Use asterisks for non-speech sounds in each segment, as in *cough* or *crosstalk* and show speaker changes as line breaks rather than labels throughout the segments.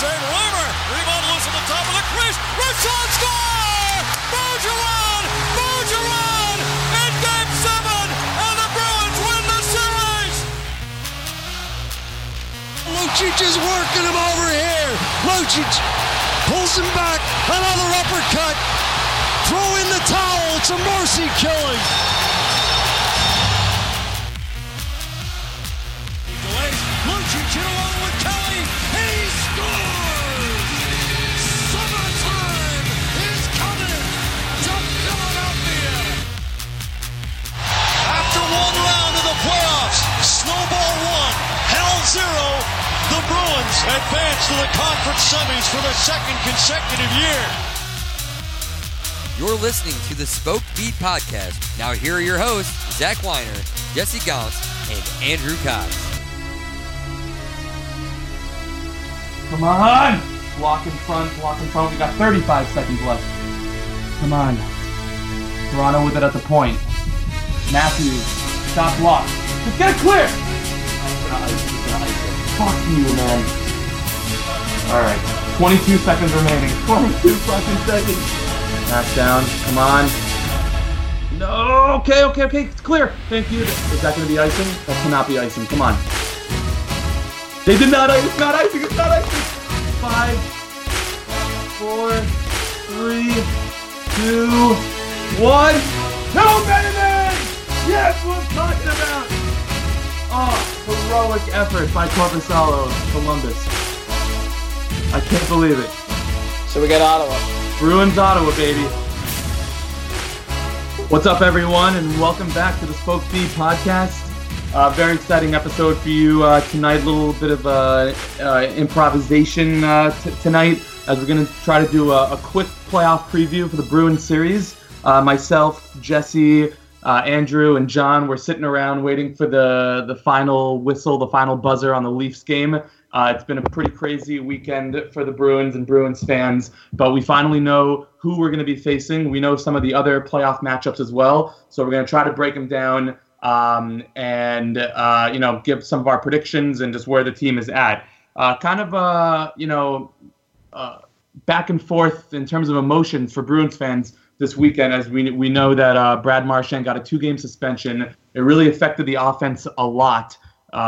save. Reimer. Rebound loose at the top of the crease. Richard score! Bergeron! Bergeron! In game seven! And the Bruins win the series!
Lucic is working him over here. Lucic pulls him back. Another uppercut. Throw in the towel. It's a mercy killing.
To the conference semis for the second consecutive year.
You're listening to the Spoked B Podcast. Now, here are your hosts, Zach Weiner, Jesse Gounce, and Andrew Cox.
Come on! Block in front, block in front. We got 35 seconds left. Come on. Toronto with it at the point. Matthews, stop block. Just get it clear! Fuck you, man. Alright. 22 seconds remaining. *laughs* 22 fucking seconds. Back down. Come on. No. Okay, okay, okay. It's clear. Thank you. Is that going to be icing? That cannot be icing. Come on. They did not. Ice, it's not icing. It's not icing. Five, four, three, two, one. No, baby! Yes, I'm talking about. Oh, heroic effort by Korpisalo, Columbus. I can't believe it.
So we got Ottawa.
Bruins, Ottawa, baby. What's up, everyone, and welcome back to the Spoked B podcast. Uh, very exciting episode for you uh, tonight. A little bit of uh, uh, improvisation uh, t- tonight as we're going to try to do a, a quick playoff preview for the Bruins series. Uh, myself, Jesse, uh, Andrew, and John were sitting around waiting for the, the final whistle, the final buzzer on the Leafs game. Uh, it's been a pretty crazy weekend for the Bruins and Bruins fans, but we finally know who we're going to be facing. We know some of the other playoff matchups as well, so we're going to try to break them down um, and uh, you know give some of our predictions and just where the team is at. Uh, kind of uh, you know uh, back and forth in terms of emotions for Bruins fans this weekend, as we we know that uh, Brad Marchand got a two-game suspension. It really affected the offense a lot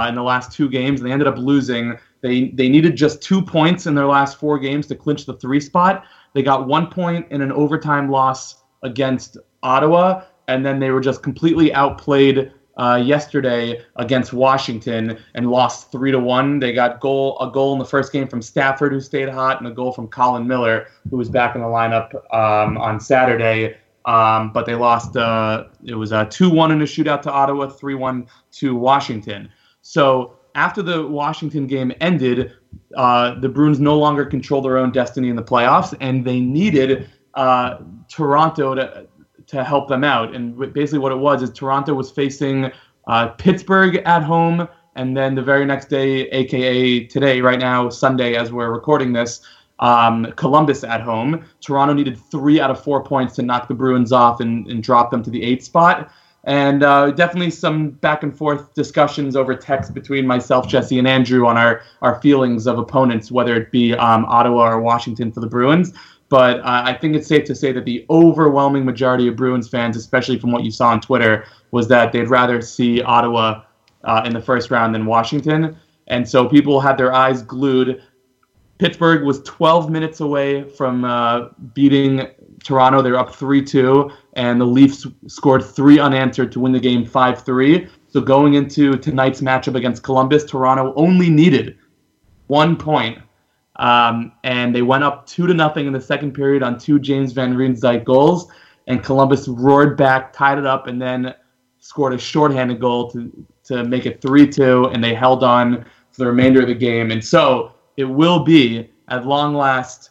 in the last two games, and they ended up losing. They they needed just two points in their last four games to clinch the three spot. They got one point in an overtime loss against Ottawa, and then they were just completely outplayed uh, yesterday against Washington and lost three to one. They got goal a goal in the first game from Stafford, who stayed hot, and a goal from Colin Miller, who was back in the lineup um, on Saturday. Um, but they lost. Uh, it was a two-one in a shootout to Ottawa, three-one to Washington. So after the Washington game ended, uh, the Bruins no longer control their own destiny in the playoffs, and they needed uh, Toronto to to help them out. And basically, what it was is Toronto was facing uh, Pittsburgh at home, and then the very next day, aka today, right now, Sunday, as we're recording this, um, Columbus at home. Toronto needed three out of four points to knock the Bruins off and, and drop them to the eighth spot. And uh, definitely some back and forth discussions over text between myself, Jesse, and Andrew on our, our feelings of opponents, whether it be um, Ottawa or Washington for the Bruins. But uh, I think it's safe to say that the overwhelming majority of Bruins fans, especially from what you saw on Twitter, was that they'd rather see Ottawa uh, in the first round than Washington. And so people had their eyes glued. Pittsburgh was 12 minutes away from uh, beating Toronto. They were up 3 2, and the Leafs scored three unanswered to win the game 5 3. So going into tonight's matchup against Columbus, Toronto only needed one point um, and they went up two to nothing in the second period on two James Van Riemsdyk goals. And Columbus roared back, tied it up, and then scored a shorthanded goal to to make it three two. And they held on for the remainder of the game. And so it will be at long last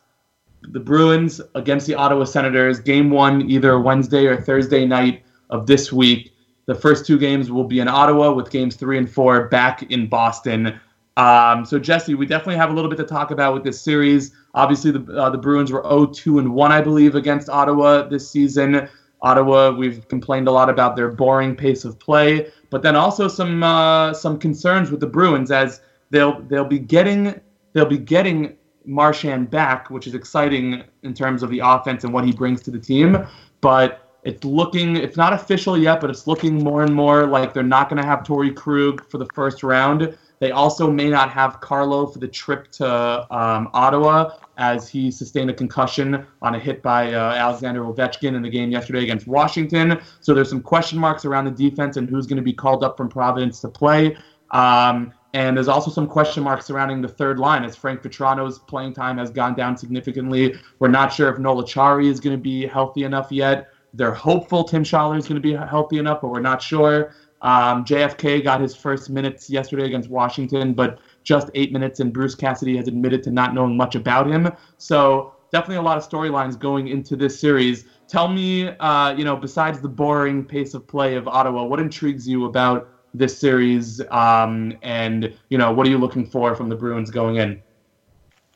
the Bruins against the Ottawa Senators. Game one, either Wednesday or Thursday night of this week. The first two games will be in Ottawa, with games three and four back in Boston. Um, so Jesse, we definitely have a little bit to talk about with this series. Obviously, the uh, the Bruins were 0-2 and 1, I believe, against Ottawa this season. Ottawa, we've complained a lot about their boring pace of play, but then also some uh, some concerns with the Bruins as they'll they'll be getting they'll be getting Marchand back, which is exciting in terms of the offense and what he brings to the team. But it's looking, it's not official yet, but it's looking more and more like they're not going to have Torey Krug for the first round. They also may not have Carlo for the trip to um, Ottawa as he sustained a concussion on a hit by uh, Alexander Ovechkin in the game yesterday against Washington. So there's some question marks around the defense and who's going to be called up from Providence to play. Um, and there's also some question marks surrounding the third line as Frank Vatrano's playing time has gone down significantly. We're not sure if Noel Acciari is going to be healthy enough yet. They're hopeful Tim Schaller is going to be healthy enough, but we're not sure. Um, JFK got his first minutes yesterday against Washington, but just eight minutes, and Bruce Cassidy has admitted to not knowing much about him. So definitely a lot of storylines going into this series. Tell me, uh, you know, besides the boring pace of play of Ottawa, what intrigues you about this series, um, and you know, what are you looking for from the Bruins going in?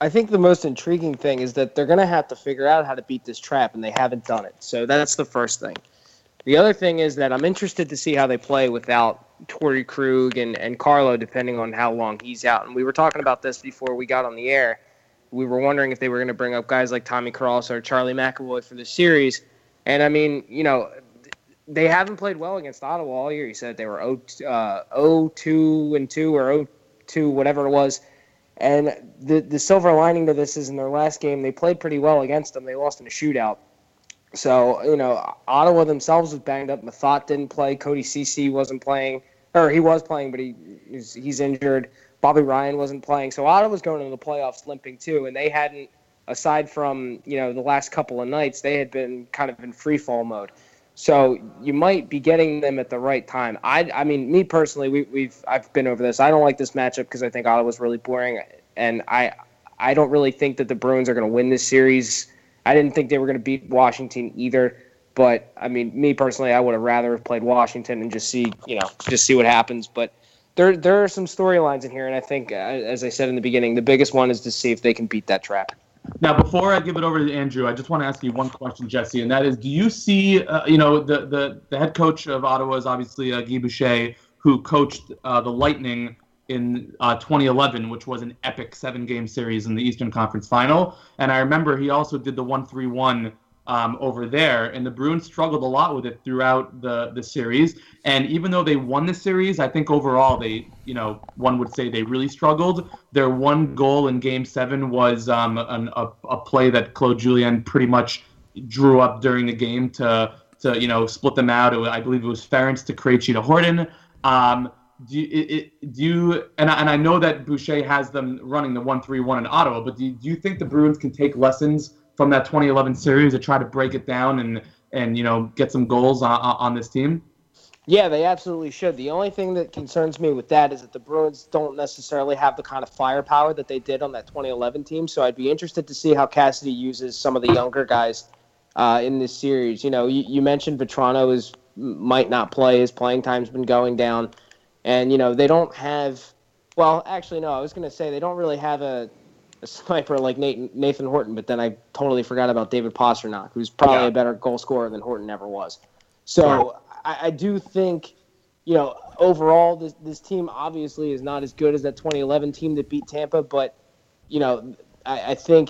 I think the most intriguing thing is that they're going to have to figure out how to beat this trap, and they haven't done it. So that's the first thing. The other thing is that I'm interested to see how they play without Torey Krug and, and Carlo, depending on how long he's out. And we were talking about this before we got on the air. We were wondering if they were going to bring up guys like Tommy Cross or Charlie McAvoy for the series. And I mean, you know, they haven't played well against Ottawa all year. He said they were 0, uh, 0 2 and 2 or 0 2, whatever it was. And the the silver lining to this is in their last game, they played pretty well against them. They lost in a shootout. So, you know, Ottawa themselves was banged up. Methot didn't play. Cody Ceci wasn't playing. Or he was playing, but he he's, he's injured. Bobby Ryan wasn't playing. So Ottawa's going into the playoffs limping too. And they hadn't, aside from, you know, the last couple of nights, they had been kind of in free fall mode. So you might be getting them at the right time. I, I mean, me personally, we, we've I've been over this. I don't like this matchup because I think Ottawa's really boring, and I I don't really think that the Bruins are going to win this series. I didn't think they were going to beat Washington either. But I mean, me personally, I would have rather have played Washington and just see, you know, just see what happens. But there, there are some storylines in here, and I think, uh, as I said in the beginning, the biggest one is to see if they can beat that trap.
Now, before I give it over to Andrew, I just want to ask you one question, Jesse, and that is: Do you see, uh, you know, the, the the head coach of Ottawa is obviously uh, Guy Boucher, who coached uh, the Lightning in uh, 2011, which was an epic seven-game series in the Eastern Conference Final, and I remember he also did the one-three-one um, over there, and the Bruins struggled a lot with it throughout the the series. And even though they won the series, I think overall they, you know, one would say they really struggled. Their one goal in Game Seven was um, an, a, a play that Claude Julien pretty much drew up during the game to to you know split them out. Was, I believe it was Ference to Krejci to Horton. Um, do you, it, do you and I, and I know that Boucher has them running the one three one in Ottawa, but do you, do you think the Bruins can take lessons from that 2011 series to try to break it down and and you know get some goals on, on this team?
Yeah, they absolutely should. The only thing that concerns me with that is that the Bruins don't necessarily have the kind of firepower that they did on that 2011 team. So I'd be interested to see how Cassidy uses some of the younger guys uh, in this series. You know, you, you mentioned Vatrano is might not play. His playing time's been going down, and you know they don't have. Well, actually, no. I was going to say they don't really have a a sniper like Nathan Nathan Horton, but then I totally forgot about David Pastrnak, who's probably yeah. a better goal scorer than Horton ever was. So I, I, do think, you know, overall this this team obviously is not as good as that 2011 team that beat Tampa, but you know, I, I think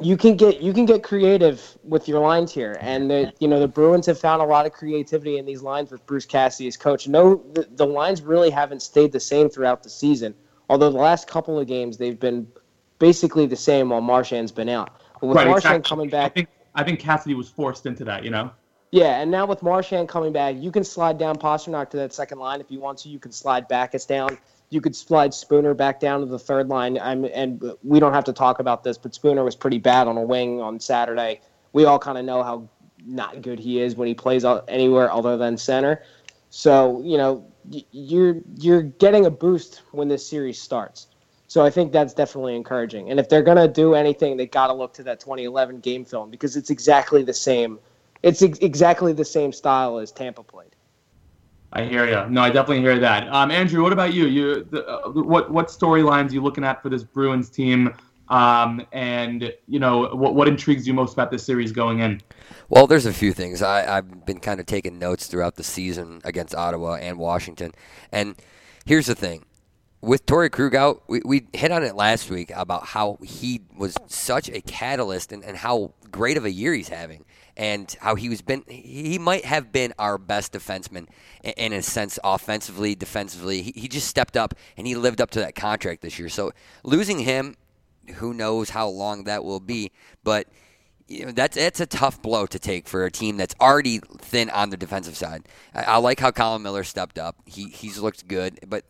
you can get you can get creative with your lines here, and the you know the Bruins have found a lot of creativity in these lines with Bruce Cassidy as coach. No, the, the lines really haven't stayed the same throughout the season. Although the last couple of games they've been basically the same while Marchand's been out. But with
right,
Marchand
exactly.
coming back,
I think I think Cassidy was forced into that. You know.
Yeah, and now with Marchand coming back, you can slide down Pastrnak to that second line if you want to. You can slide Backes down. You could slide Spooner back down to the third line. I'm, and we don't have to talk about this, but Spooner was pretty bad on a wing on Saturday. We all kind of know how not good he is when he plays anywhere other than center. So you know you're you're getting a boost when this series starts. So I think that's definitely encouraging. And if they're going to do anything, they got to look to that 2011 game film because it's exactly the same. It's ex- exactly the same style as Tampa played.
I hear you. No, I definitely hear that. Um, Andrew, what about you? You, the, uh, what what storylines are you looking at for this Bruins team? Um, and you know, what what intrigues you most about this series going in?
Well, there's a few things. I, I've been kind of taking notes throughout the season against Ottawa and Washington, and here's the thing: with Torey Krug out, we, we hit on it last week about how he was such a catalyst and, and how great of a year he's having, and how he was been he might have been our best defenseman in, in a sense, offensively, defensively. He, he just stepped up and he lived up to that contract this year. So losing him, who knows how long that will be, but you know, that's it's a tough blow to take for a team that's already thin on the defensive side. I, I like how Colin Miller stepped up. He he's looked good, but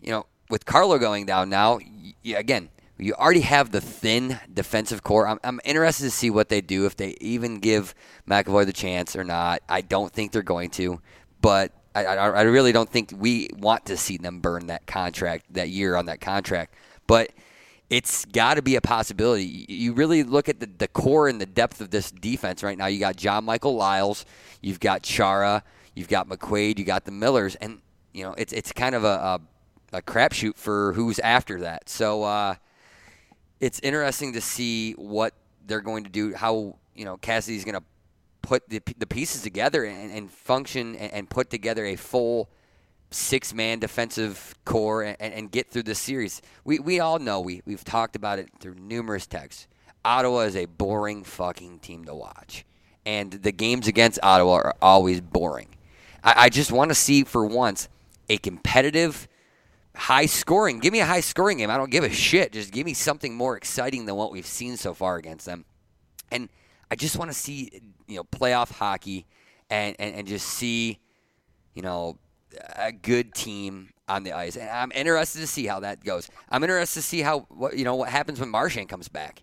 you know with Carlo going down now, you, again, you already have the thin defensive core. I'm, I'm interested to see what they do if they even give McAvoy the chance or not. I don't think they're going to, but I, I, I really don't think we want to see them burn that contract that year on that contract. But it's got to be a possibility. You really look at the, the core and the depth of this defense right now. You got John Michael Liles, you've got Chara, you've got McQuaid, you got the Millers, and you know it's it's kind of a, a a crapshoot for who's after that. So uh, it's interesting to see what they're going to do. How you know Cassidy's going to put the, the pieces together and, and function and, and, put together a full six man defensive core and, and, get through the series. We we all know we we've talked about it through numerous texts. Ottawa is a boring fucking team to watch, and the games against Ottawa are always boring. I, I just want to see for once a competitive high scoring. Give me a high scoring game. I don't give a shit. Just give me something more exciting than what we've seen so far against them. And I just want to see, you know, playoff hockey and, and, and just see, you know, a good team on the ice. And I'm interested to see how that goes. I'm interested to see how, what, you know, what happens when Marchand comes back.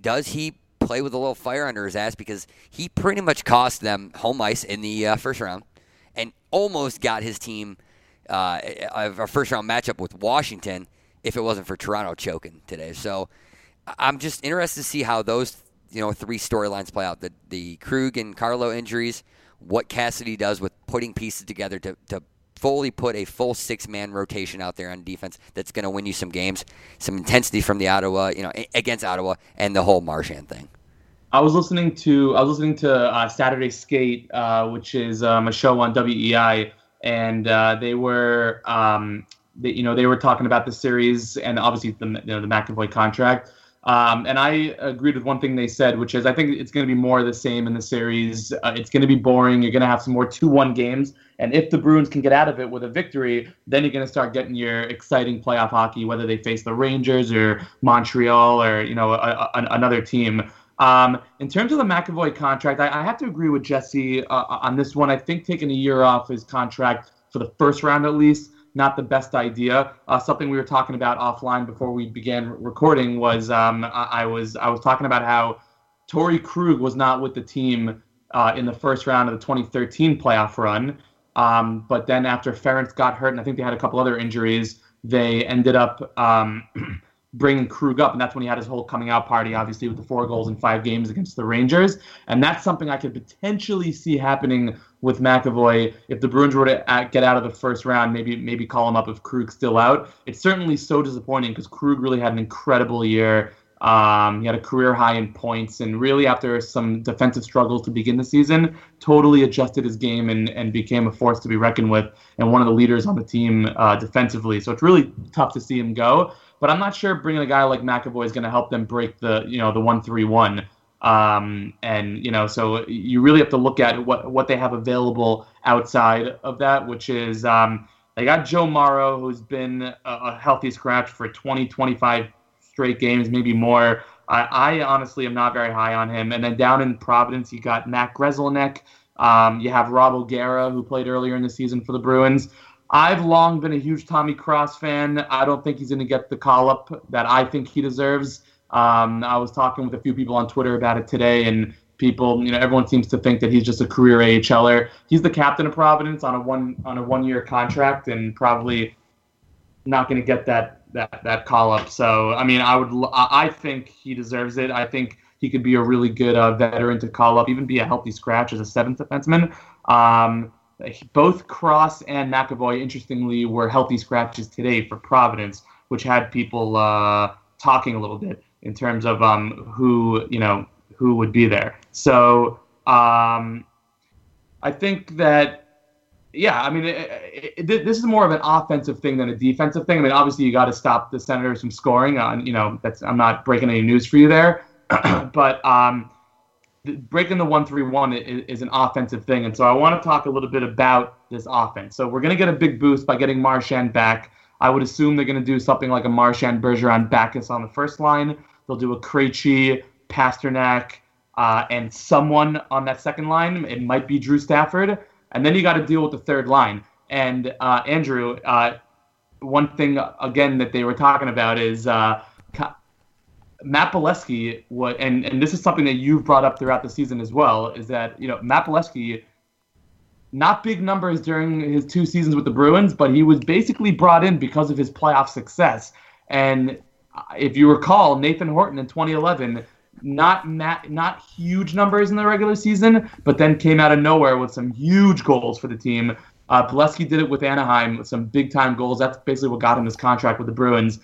Does he play with a little fire under his ass? Because he pretty much cost them home ice in the uh, first round and almost got his team – uh, first round matchup with Washington if it wasn't for Toronto choking today. So I'm just interested to see how those you know three storylines play out. The the Krug and Carlo injuries, what Cassidy does with putting pieces together to, to fully put a full six man rotation out there on defense that's going to win you some games, some intensity from the Ottawa, you know, against Ottawa, and the whole Marchand thing.
I was listening to I was listening to uh, Saturday Skate, uh, which is um, a show on WEEI and uh, they were, um, they, you know, they were talking about the series and obviously the you know the McAvoy contract. Um, and I agreed with one thing they said, which is I think it's going to be more of the same in the series. Uh, it's going to be boring. You're going to have some more 2 1 games. And if the Bruins can get out of it with a victory, then you're going to start getting your exciting playoff hockey, whether they face the Rangers or Montreal or, you know, a, a, another team. Um, in terms of the McAvoy contract, I, I have to agree with Jesse uh, on this one. I think taking a year off his contract for the first round at least not the best idea. Uh, something we were talking about offline before we began recording was um, I, I, was I was talking about how Torey Krug was not with the team uh, in the first round of the 2013 playoff run. Um, but then after Ference got hurt, and I think they had a couple other injuries, they ended up um, *clears throat* bringing Krug up, and that's when he had his whole coming out party, obviously with the four goals in five games against the Rangers, and that's something I could potentially see happening with McAvoy if the Bruins were to get out of the first round. Maybe maybe call him up if Krug's still out. It's certainly so disappointing because Krug really had an incredible year. Um, he had a career high in points, and really after some defensive struggles to begin the season, totally adjusted his game and, and became a force to be reckoned with, and one of the leaders on the team uh, defensively. So it's really tough to see him go. But I'm not sure bringing a guy like McAvoy is going to help them break the you know the one three one. Um, and you know, so you really have to look at what what they have available outside of that, which is um, they got Joe Morrow, who's been a, a, healthy scratch for 20, 25 straight games, maybe more. I, I, honestly am not very high on him. And then down in Providence, you got Matt Grzelcyk. Um, you have Rob O'Gara, who played earlier in the season for the Bruins. I've long been a huge Tommy Cross fan. I don't think he's going to get the call up that I think he deserves. Um, I was talking with a few people on Twitter about it today, and people, you know, everyone seems to think that he's just a career AHLer. He's the captain of Providence on a one on a one year contract, and probably not going to get that that that call up. So, I mean, I would I think he deserves it. I think he could be a really good uh, veteran to call up, even be a healthy scratch as a seventh defenseman. Um, both Cross and McAvoy, interestingly, were healthy scratches today for Providence, which had people uh, talking a little bit in terms of um, who you know who would be there. So um, I think that yeah, I mean, it, it, this is more of an offensive thing than a defensive thing. I mean, obviously, you got to stop the Senators from scoring. On you know, that's I'm not breaking any news for you there, *clears throat* but um, breaking the one three one is an offensive thing, and so I want to talk a little bit about this offense. So we're going to get a big boost by getting Marchand back. I would assume they're going to do something like a Marchand, Bergeron, Backes on the first line. They'll do a Krejci, Pastrnak, uh, and someone on that second line. It might be Drew Stafford, and then you got to deal with the third line. And uh, Andrew, uh, one thing again that they were talking about is uh, Matt Beleskey. What and and this is something that you've brought up throughout the season as well. Is that you know Matt Beleskey not big numbers during his two seasons with the Bruins, but he was basically brought in because of his playoff success. And if you recall, Nathan Horton in 2011, not not huge numbers in the regular season, but then came out of nowhere with some huge goals for the team. Uh, did it with Anaheim with some big time goals. That's basically what got him his contract with the Bruins.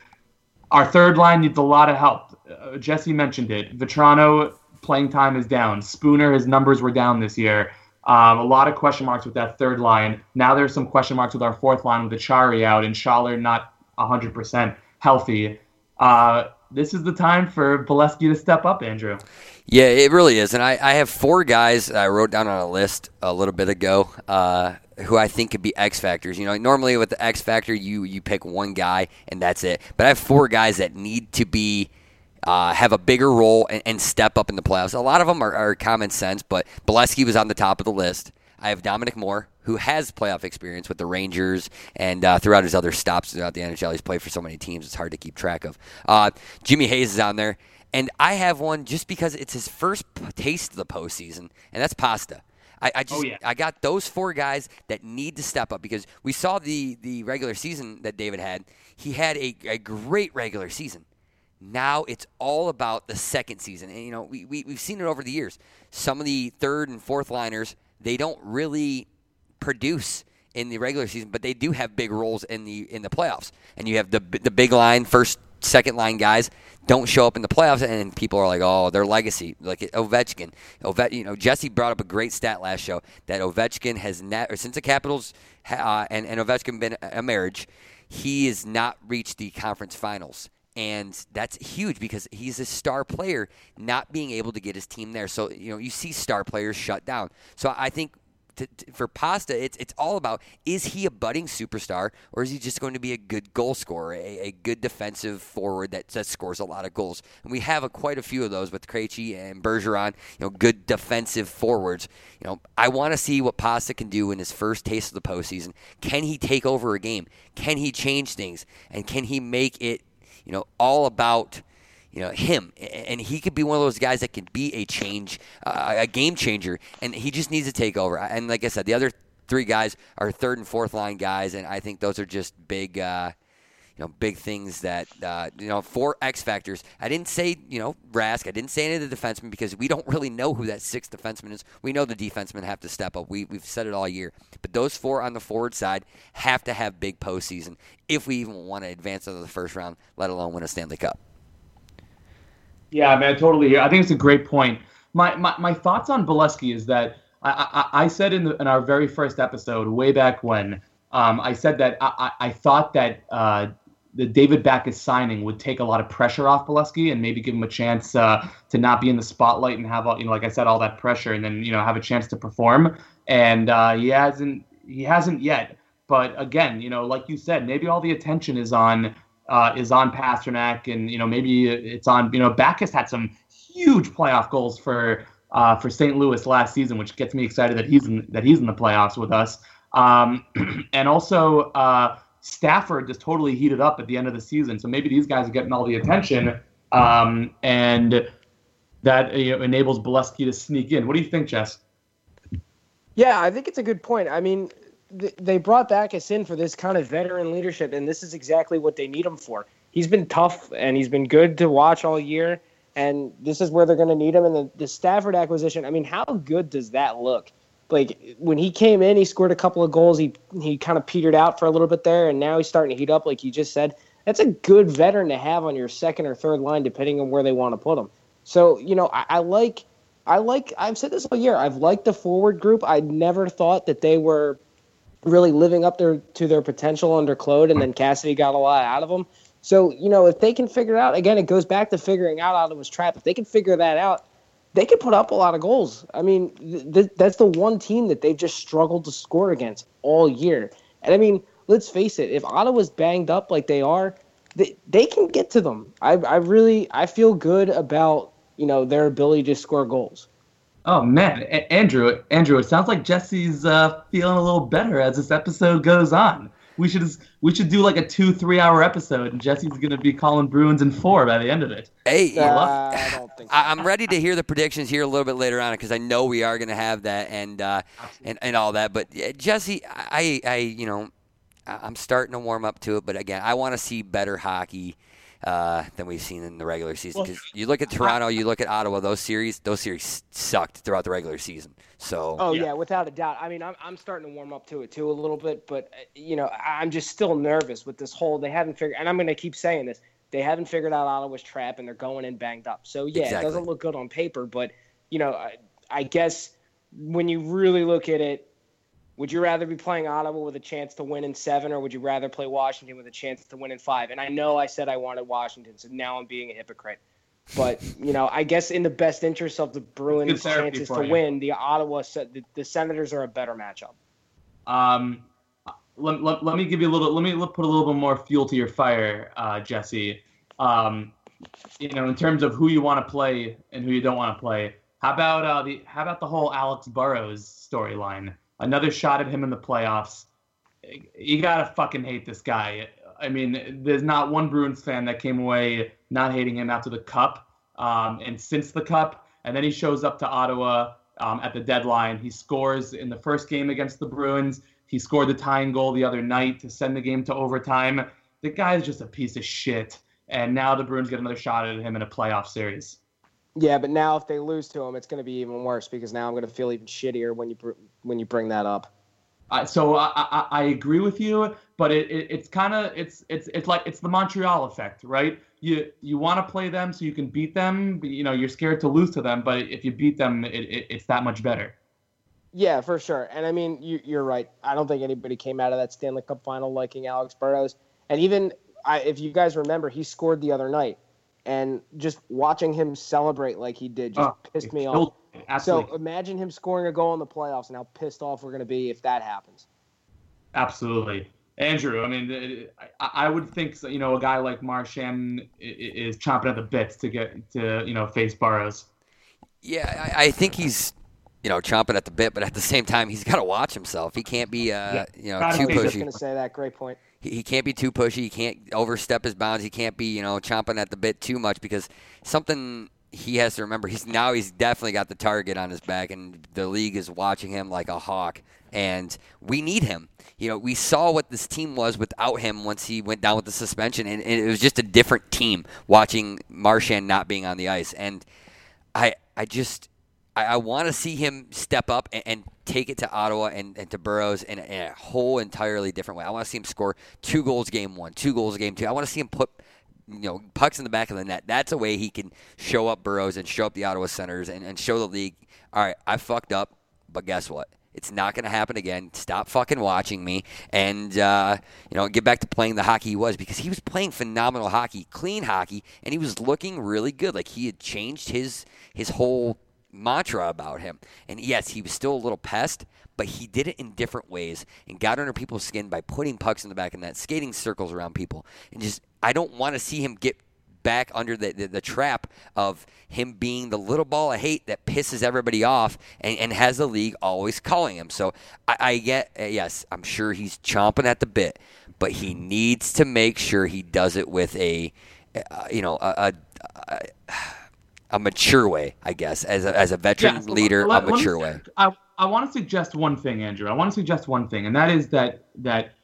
Our third line needs a lot of help. Uh, Jesse mentioned it. Vatrano playing time is down. Spooner, his numbers were down this year. Um, a lot of question marks with that third line. Now there's some question marks with our fourth line with Acciari out and Schaller not 100% healthy. Uh, this is the time for Beleskey to step up, Andrew.
Yeah, it really is. And I, I have four guys I wrote down on a list a little bit ago uh, who I think could be X factors. You know, normally with the X factor, you you pick one guy and that's it. But I have four guys that need to be uh, have a bigger role and, and, step up in the playoffs. A lot of them are, are common sense, but Beleskey was on the top of the list. I have Dominic Moore, who has playoff experience with the Rangers and uh, throughout his other stops throughout the NHL. He's played for so many teams, it's hard to keep track of. Uh, Jimmy Hayes is on there. And I have one just because it's his first taste of the postseason, and that's Pasta. I, I just
oh, yeah.
I got those four guys that need to step up because we saw the the regular season that David had. He had a, a great regular season. Now it's all about the second season. And, you know, we, we, we've seen it over the years. Some of the third and fourth liners, they don't really produce in the regular season, but they do have big roles in the in the playoffs. And you have the the big line, first, second line guys don't show up in the playoffs, and people are like, "Oh, their legacy." Like Ovechkin, Ove, you know, Jesse brought up a great stat last show that Ovechkin has never since the Capitals uh, and and Ovechkin been a marriage, he has not reached the conference finals and that's huge because he's a star player not being able to get his team there. So you know you see star players shut down. So I think. To, to, for Pasta, it's it's all about is he a budding superstar or is he just going to be a good goal scorer, a, a good defensive forward that, that scores a lot of goals? And we have a, quite a few of those with Krejci and Bergeron, you know, good defensive forwards. You know, I want to see what Pasta can do in his first taste of the postseason. Can he take over a game? Can he change things? And can he make it you know, all about you know him and he could be one of those guys that can be a change uh, a game changer and he just needs to take over and like i said the other three guys are third and fourth line guys and i think those are just big uh, you know, big things that, uh, you know, four X factors. I didn't say, you know, Rask. I didn't say any of the defensemen because we don't really know who that sixth defenseman is. We know the defensemen have to step up. We, we've said it all year. But those four on the forward side have to have big postseason if we even want to advance into the first round, let alone win a Stanley Cup.
Yeah, man, totally. I think it's a great point. My, my, my thoughts on Beleskey is that I, I, I said in, the, in our very first episode, way back when, um, I said that I, I, thought that uh, the David Backes signing would take a lot of pressure off Beleskey and maybe give him a chance uh, to not be in the spotlight and have all, you know, like I said, all that pressure, and then you know have a chance to perform. And uh, he hasn't he hasn't yet. But again, you know, like you said, maybe all the attention is on uh, is on Pastrnak, and you know maybe it's on you know Backes had some huge playoff goals for uh, for St. Louis last season, which gets me excited that he's in that he's in the playoffs with us. Um, *clears throat* and also uh, Stafford just totally heated up at the end of the season. So maybe these guys are getting all the attention, um, and that you know, enables Beleskey to sneak in. What do you think, Jess?
Yeah, I think it's a good point. I mean, th- they brought Backes in for this kind of veteran leadership, and this is exactly what they need him for. He's been tough and he's been good to watch all year, and this is where they're going to need him. And the, the Stafford acquisition, I mean, how good does that look? like when he came in, he scored a couple of goals. He he kind of petered out for a little bit there, and now he's starting to heat up, like you just said. That's a good veteran to have on your second or third line, depending on where they want to put him. So you know, I, I like, I like. I've said this all year. I've liked the forward group. I never thought that they were really living up their to their potential under Claude, and then Cassidy got a lot out of them. So you know, if they can figure it out, again, it goes back to figuring out Ottawa's trap. If they can figure that out, they can put up a lot of goals. I mean, th- th- that's the one team that they've just struggled to score against all year. And I mean, let's face it, if Ottawa's banged up like they are, they, they can get to them. I, I really I feel good about you know their ability to score goals.
Oh man, A- Andrew, Andrew, it sounds like Jesse's uh, feeling a little better as this episode goes on. We should we should do like a two three hour episode, and Jesse's gonna be calling Bruins in four by the end of it.
Hey,
Uh, I don't *laughs* think so.
I, I'm ready to hear the predictions here a little bit later on because I know we are going to have that and uh, and and all that. But yeah, Jesse, I I you know I- I'm starting to warm up to it. But again, I want to see better hockey uh, than we've seen in the regular season.
Well,
Because you look at Toronto, you look at Ottawa. Those series, those series sucked throughout the regular season. So
Oh
Yeah.
yeah. without a doubt. I mean, I'm I'm starting to warm up to it too a little bit, but uh, you know, I- I'm just still nervous with this whole. They haven't figured, and I'm going to keep saying this. They haven't figured out Ottawa's trap, and they're going in banged up. So yeah,
Exactly.
it doesn't look good on paper, but you know, I, I guess when you really look at it, would you rather be playing Ottawa with a chance to win in seven, or would you rather play Washington with a chance to win in five? And I know I said I wanted Washington, so now I'm being a hypocrite. But you know, I guess in the best interest of the Bruins' chances to
you.
win, the Ottawa, the, the Senators are a better matchup.
Um, let, let, let me give you a little. Let me put a little bit more fuel to your fire, uh, Jesse. Um, you know, in terms of who you want to play and who you don't want to play. How about uh, the How about the whole Alex Burrows storyline? Another shot at him in the playoffs. You gotta fucking hate this guy. I mean, there's not one Bruins fan that came away not hating him after the Cup um, and since the Cup. And then he shows up to Ottawa um, at the deadline. He scores in the first game against the Bruins. He scored the tying goal the other night to send the game to overtime. The guy is just a piece of shit. And now the Bruins get another shot at him in a playoff series.
Yeah, but now if they lose to him, it's going to be even worse because now I'm going to feel even shittier when you br- when you bring that up.
Uh, so I, I, I agree with you, but it, it it's kind of it's it's it's like it's the Montreal effect, right? You you want to play them so you can beat them, but, you know you're scared to lose to them, but if you beat them, it, it, it's that much better.
Yeah, for sure. And I mean, you, you're right. I don't think anybody came out of that Stanley Cup final liking Alex Burrows. And even I, if you guys remember, he scored the other night, and just watching him celebrate like he did just
Oh,
pissed me off.
Absolutely,
So imagine him scoring a goal in the playoffs and how pissed off we're going to be if that happens.
absolutely. Andrew, I mean, it- I, I would think you know a guy like Marchand i- i- is chomping at the bits to get to you know face Burrows.
Yeah, I, I think he's, you know, chomping at the bit, but at the same time, he's got to watch himself. He can't be, uh,
Yeah.
you know,
Gotta
too
I was just going to say that. Great point.
He, can't be too pushy. He can't overstep his bounds. He can't be, you know, chomping at the bit too much because something he has to remember. He's now he's definitely got the target on his back, and the league is watching him like a hawk. And we need him. You know, we saw what this team was without him once he went down with the suspension, and, and it was just a different team watching Marchand not being on the ice. And I, I just, I, I want to see him step up and, and take it to Ottawa and, and to Burrows in, in a whole entirely different way. I want to see him score two goals game one, two goals game two. I want to see him put, you know, pucks in the back of the net. That's a way he can show up Burrows and show up the Ottawa Senators and, and show the league. All right, I fucked up, but guess what? It's not going to happen again. Stop fucking watching me, and uh, you know, get back to playing the hockey he was because he was playing phenomenal hockey, clean hockey, and he was looking really good. Like he had changed his his whole mantra about him. And yes, he was still a little pest, but he did it in different ways and got under people's skin by putting pucks in the back of net, skating circles around people, and just I don't want to see him get back under the, the, the trap of him being the little ball of hate that pisses everybody off and, and has the league always calling him. So I, I get, uh, yes, I'm sure he's chomping at the bit, but he needs to make sure he does it with a, uh, you know, a, a, a mature way, I guess, as a, as a veteran
Yeah, so
leader,
let-
a
let me-
mature way.
I, I want to suggest one thing, Andrew. I want to suggest one thing, and that is that that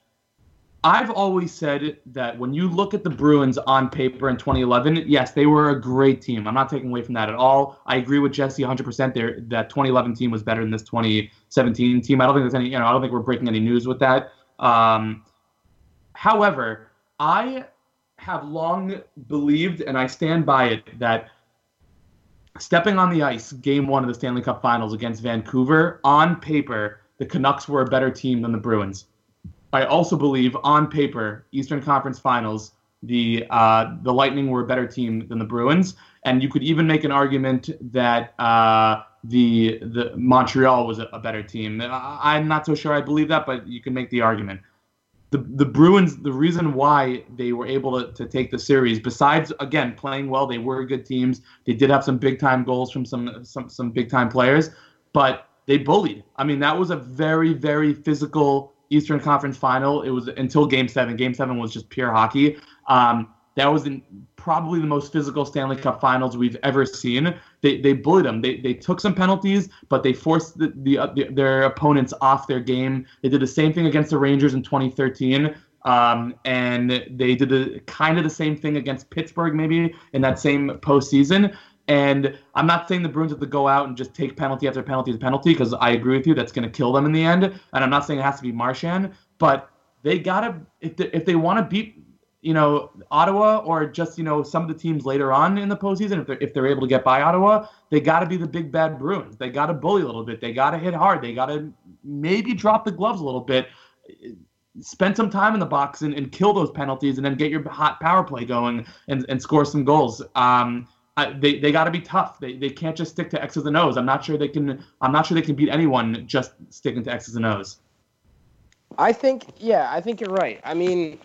I've always said that when you look at the Bruins on paper in 2011, yes, they were a great team. I'm not taking away from that at all. I agree with Jesse 100%. There, that 2011 team was better than this 2017 team. I don't think there's any, you know, I don't think we're breaking any news with that. Um, however, I have long believed, and I stand by it, that stepping on the ice, game one of the Stanley Cup Finals against Vancouver, on paper, the Canucks were a better team than the Bruins. I also believe, on paper, Eastern Conference Finals, the uh, the Lightning were a better team than the Bruins, and you could even make an argument that uh, the the Montreal was a, a better team. I, I'm not so sure I believe that, but you can make the argument the the Bruins, the reason why they were able to, to take the series, besides again playing well, they were good teams. They did have some big time goals from some some some big time players, but they bullied. I mean, that was a very very physical Eastern Conference final. It was until Game Seven. Game Seven was just pure hockey. Um, that was in probably the most physical Stanley Cup Finals we've ever seen. They, they bullied them. They, they took some penalties, but they forced the, the, uh, the, their opponents off their game. They did the same thing against the Rangers in 2013. Um, and they did the, kind of the same thing against Pittsburgh, maybe in that same postseason. And I'm not saying the Bruins have to go out and just take penalty after penalty after penalty, because I agree with you, that's going to kill them in the end. And I'm not saying it has to be Marchand, but they gotta if they, if they want to beat you know, Ottawa or just, you know, some of the teams later on in the postseason, if they're, if they're able to get by Ottawa, they got to be the big bad Bruins. They got to bully a little bit. They got to hit hard. They got to maybe drop the gloves a little bit. Spend some time in the box and, and kill those penalties and then get your hot power play going and, and score some goals. Um, they they got to be tough. They, they can't just stick to X's and O's. I'm not sure they can. I'm not sure they can beat anyone just sticking to X's and O's.
I think, yeah, I think you're right. I mean,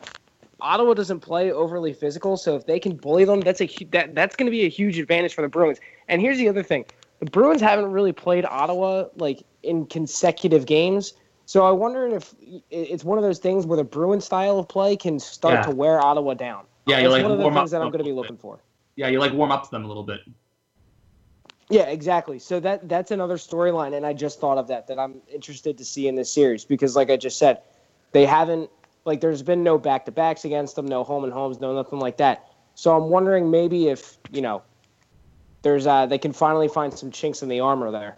Ottawa doesn't play overly physical, so if they can bully them, that's a that that's going to be a huge advantage for the Bruins. And here's the other thing: the Bruins haven't really played Ottawa like in consecutive games, so I wonder if it's one of those things where the Bruin style of play can start yeah. to wear Ottawa down.
Yeah, you like
one of
the
things that I'm going to be looking for.
Yeah, you like warm up to them a little bit.
Yeah, exactly. So that that's another storyline, and I just thought of that that I'm interested to see in this series because, like I just said, they haven't like there's been no back to backs against them, no home and homes, no nothing like that. So I'm wondering maybe if you know there's uh, they can finally find some chinks in the armor there.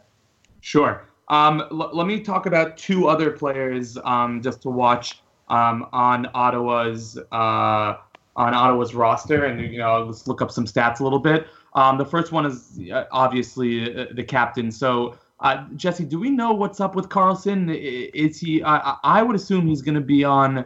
Sure. Um, l- let me talk about two other players um, just to watch um, on Ottawa's uh, on Ottawa's roster, and you know let's look up some stats a little bit. Um, the first one is uh, obviously uh, the captain. So uh, Jesse, do we know what's up with Karlsson? Is he? I, I would assume he's going to be on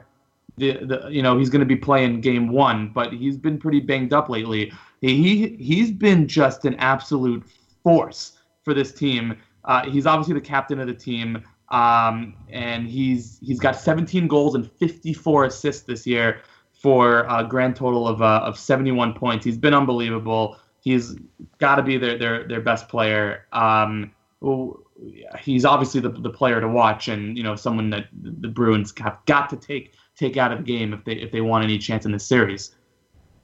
the, the you know he's going to be playing game one, but he's been pretty banged up lately. He he's been just an absolute force for this team. Uh, he's obviously the captain of the team, um, and he's he's got 17 goals and 54 assists this year for a grand total of uh, of 71 points. He's been unbelievable. He's got to be their their their best player. Um, he's obviously the, the player to watch, and you know someone that the Bruins have got to take take out of the game if they if they want any chance in this series.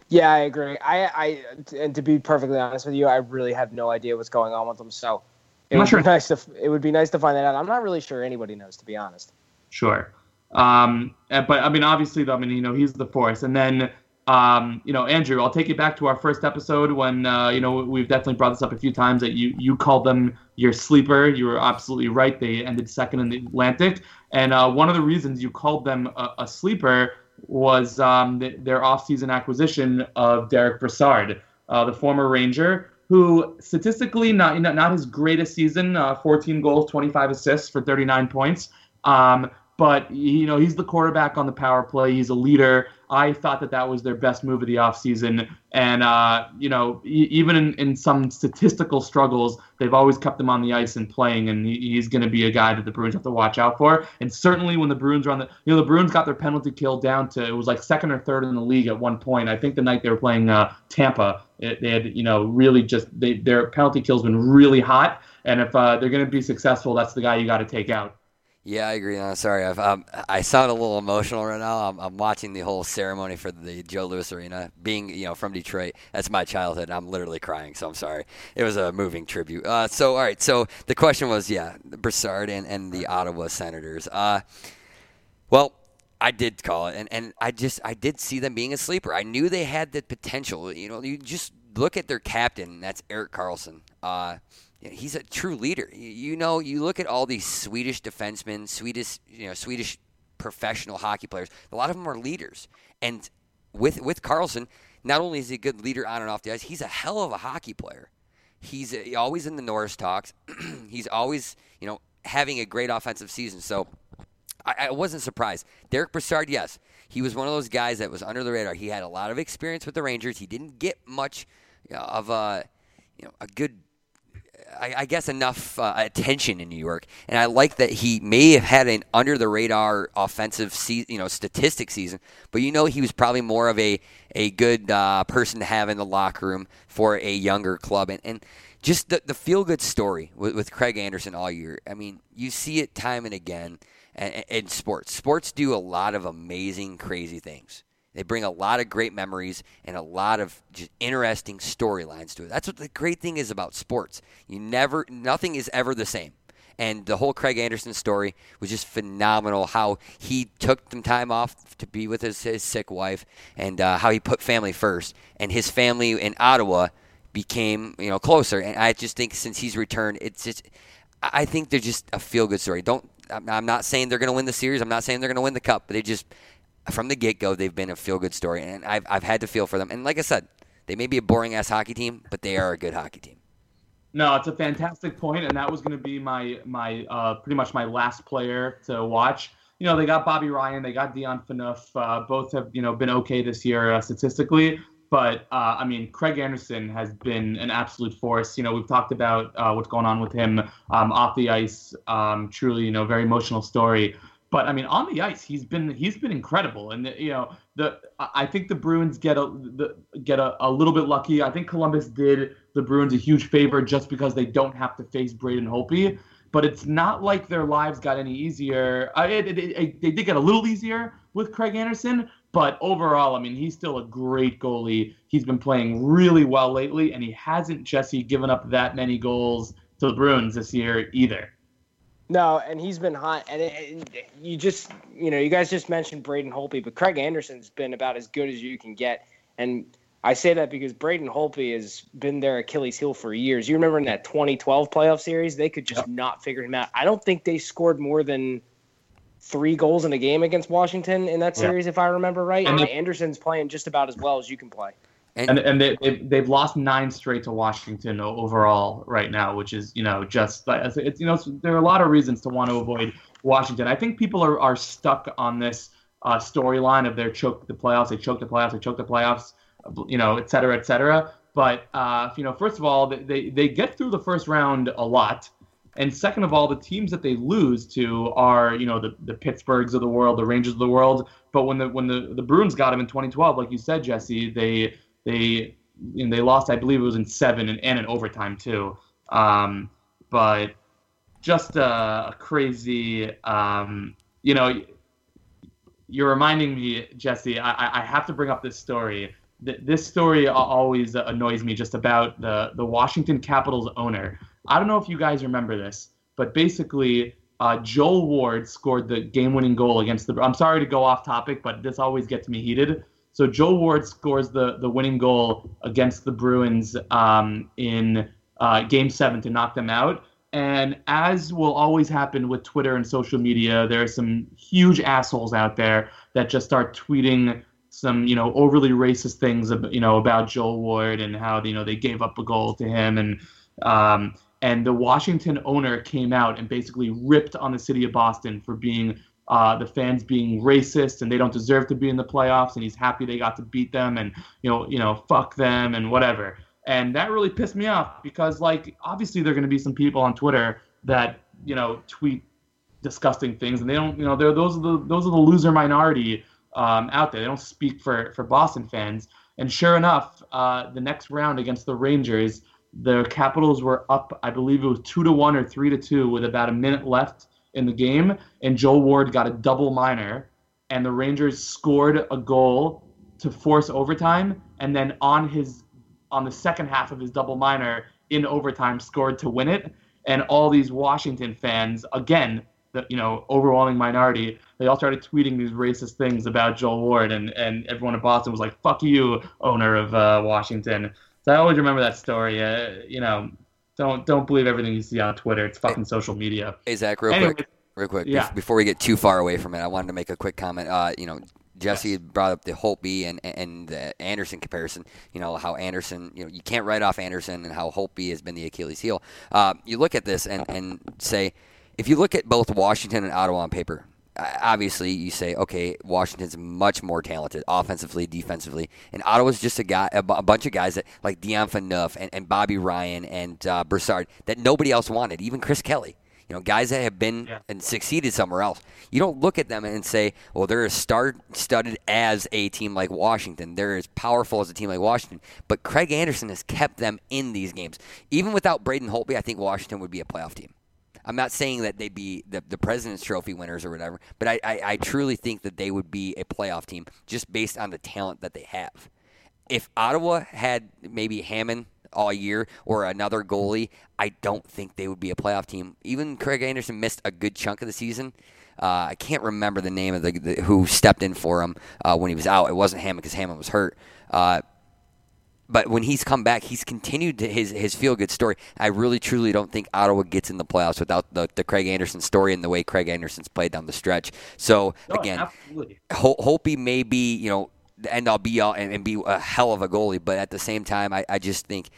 Yeah, I agree. I, I and to be perfectly honest with you, I really have no idea what's going on with them. So it would sure. be nice to it would be nice to find that out. I'm not really sure anybody knows, to be honest.
Sure. Um, but I mean, obviously, though, I mean, you know, he's the force, and then um, you know, Andrew, I'll take you back to our first episode when uh, you know we've definitely brought this up a few times that you you called them your sleeper. You were absolutely right. They ended second in the Atlantic, and uh, one of the reasons you called them a, a sleeper was um, the, their offseason acquisition of Derek Brassard, uh, the former Ranger, who statistically not not his greatest season, uh, 14 goals, 25 assists for 39 points. Um, but you know he's the quarterback on the power play. He's a leader. I thought that that was their best move of the offseason. And, uh, you know, even in, in some statistical struggles, they've always kept him on the ice and playing. And he, he's going to be a guy that the Bruins have to watch out for. And certainly when the Bruins are on the, you know, the Bruins got their penalty kill down to, it was like second or third in the league at one point. I think the night they were playing uh, Tampa, it, they had, you know, really just, they, their penalty kill's been really hot. And if uh, they're going to be successful, that's the guy you got to take out.
Yeah, I agree. I'm sorry, I've, um, I sound a little emotional right now. I'm, I'm, watching the whole ceremony for the Joe Louis Arena. Being you know from Detroit, that's my childhood. I'm literally crying, so I'm sorry. It was a moving tribute. Uh, so all right, so the question was, yeah, Brassard and, and the Ottawa Senators. Uh, well, I did call it, and, and I just I did see them being a sleeper. I knew they had the potential. You know, you just look at their captain. That's Erik Karlsson. Uh, he's a true leader. You know, you look at all these Swedish defensemen, Swedish, you know, Swedish professional hockey players. A lot of them are leaders, and with with Karlsson, not only is he a good leader on and off the ice, he's a hell of a hockey player. He's a, always in the Norris talks. *clears throat* he's always, you know, having a great offensive season. So I, I wasn't surprised. Derek Brassard, yes, he was one of those guys that was under the radar. He had a lot of experience with the Rangers. He didn't get much uh, of a you know a good I, I guess enough uh, attention in New York, and I like that he may have had an under the radar offensive se- you know statistic season, but you know he was probably more of a a good uh, person to have in the locker room for a younger club, and, and just the, the feel good story with, with Craig Anderson all year. I mean, you see it time and again in sports. Sports do a lot of amazing, crazy things. They bring a lot of great memories and a lot of just interesting storylines to it. That's what the great thing is about sports. You never, nothing is ever the same. And the whole Craig Anderson story was just phenomenal. How he took some time off to be with his, his sick wife, and uh, how he put family first. And his family in Ottawa became, you know, closer. And I just think since he's returned, it's just, I think they're just a feel good story. Don't, I'm not saying they're going to win the series. I'm not saying they're going to win the cup, but they just from the get go, they've been a feel good story, and I've I've had to feel for them. And like I said, they may be a boring ass hockey team, but they are a good hockey team.
No, it's a fantastic point, and that was going to be my my uh, pretty much my last player to watch. You know, they got Bobby Ryan, they got Dion Phaneuf. Uh, both have you know been okay this year uh, statistically, but uh, I mean, Craig Anderson has been an absolute force. You know, we've talked about uh, what's going on with him um, off the ice. Um, truly, you know, very emotional story. But I mean, on the ice, he's been he's been incredible, and you know the I think the Bruins get a the, get a, a little bit lucky. I think Columbus did the Bruins a huge favor just because they don't have to face Braden Holtby. But it's not like their lives got any easier. Uh, I, it, it, it, they did get a little easier with Craig Anderson, but overall, I mean, he's still a great goalie. He's been playing really well lately, and he hasn't Jesse given up that many goals to the Bruins this year either.
No, and he's been hot. And it, it, you just, you know, you guys just mentioned Braden Holtby, but Craig Anderson's been about as good as you can get. And I say that because Braden Holtby has been their Achilles heel for years. You remember in that 2012 playoff series, they could just yep. not figure him out. I don't think they scored more than three goals in a game against Washington in that series, yeah. if I remember right. And, and Anderson's playing just about as well as you can play.
And and, they, they've, they've lost nine straight to Washington overall right now, which is you know just it's you know there are a lot of reasons to want to avoid Washington. I think people are, are stuck on this uh, storyline of their choke the playoffs, they choke the playoffs, they choke the playoffs, you know, et cetera, et cetera. But uh, you know, first of all, they they get through the first round a lot. And second of all, the teams that they lose to are, you know, the, the Pittsburghs of the world, the Rangers of the world. But when the when the, the Bruins got them in 2012, like you said, Jesse, they they they lost, I believe it was in seven and, and in overtime too. Um, but just a, a crazy, um, you know, you're reminding me, Jesse. I, I have to bring up this story. This story always annoys me just about the the Washington Capitals owner. I don't know if you guys remember this, but basically, uh, Joel Ward scored the game-winning goal against the. I'm sorry to go off topic, but this always gets me heated. So Joe Ward scores the the winning goal against the Bruins um, in uh, Game Seven to knock them out. And as will always happen with Twitter and social media, there are some huge assholes out there that just start tweeting some, you know, overly racist things, you know, about Joel Ward and how you know they gave up a goal to him, and um, and the Washington owner came out and basically ripped on the city of Boston for being uh, the fans being racist and they don't deserve to be in the playoffs, and he's happy they got to beat them, and you know, you know, fuck them and whatever. And that really pissed me off because, like, obviously there are going to be some people on Twitter that you know tweet disgusting things, and they don't, you know, they're those are the those are the loser minority um, out there. They don't speak for for Boston fans. And sure enough, uh, the next round against the Rangers, the Capitals were up. I believe it was two to one or three to two with about a minute left in the game, and Joe Ward got a double minor, and the Rangers scored a goal to force overtime, and then on his on the second half of his double minor in overtime scored to win it, and all these Washington fans again. The, you know, overwhelming minority. They all started tweeting these racist things about Joel Ward, and, and everyone in Boston was like, "Fuck you, owner of uh, Washington." So I always remember that story. Uh, you know, don't don't believe everything you see on Twitter. It's fucking social media.
Hey Zach, real quick, real quick. Yeah. Before we get too far away from it, I wanted to make a quick comment. Uh, you know, Jesse yes. brought up the Holtby and and the Anderson comparison. You know how Anderson, you know, you can't write off Anderson and how Holtby has been the Achilles heel. Uh, you look at this and and say if you look at both Washington and Ottawa on paper, obviously you say, okay, Washington's much more talented offensively, defensively, and Ottawa's just a guy, a, b- a bunch of guys that like Dion Phaneuf and, and Bobby Ryan and uh, Brassard that nobody else wanted, even Chris Kelly. You know, guys that have been
Yeah.
and succeeded somewhere else. You don't look at them and say, well, they're as star studded as a team like Washington. They're as powerful as a team like Washington. But Craig Anderson has kept them in these games. Even without Braden Holtby, I think Washington would be a playoff team. I'm not saying that they'd be the, the President's Trophy winners or whatever, but I, I, I truly think that they would be a playoff team just based on the talent that they have. If Ottawa had maybe Hammond all year or another goalie, I don't think they would be a playoff team. Even Craig Anderson missed a good chunk of the season. Uh, I can't remember the name of the, the who stepped in for him uh, when he was out. It wasn't Hammond because Hammond was hurt. Uh, but when he's come back, he's continued his his feel good story. I really truly don't think Ottawa gets in the playoffs without the, the Craig Anderson story and the way Craig Anderson's played down the stretch. So
No,
again. Hol- Holtby may be, you know, the end all be all and, and be a hell of a goalie, but at the same time, I, I just think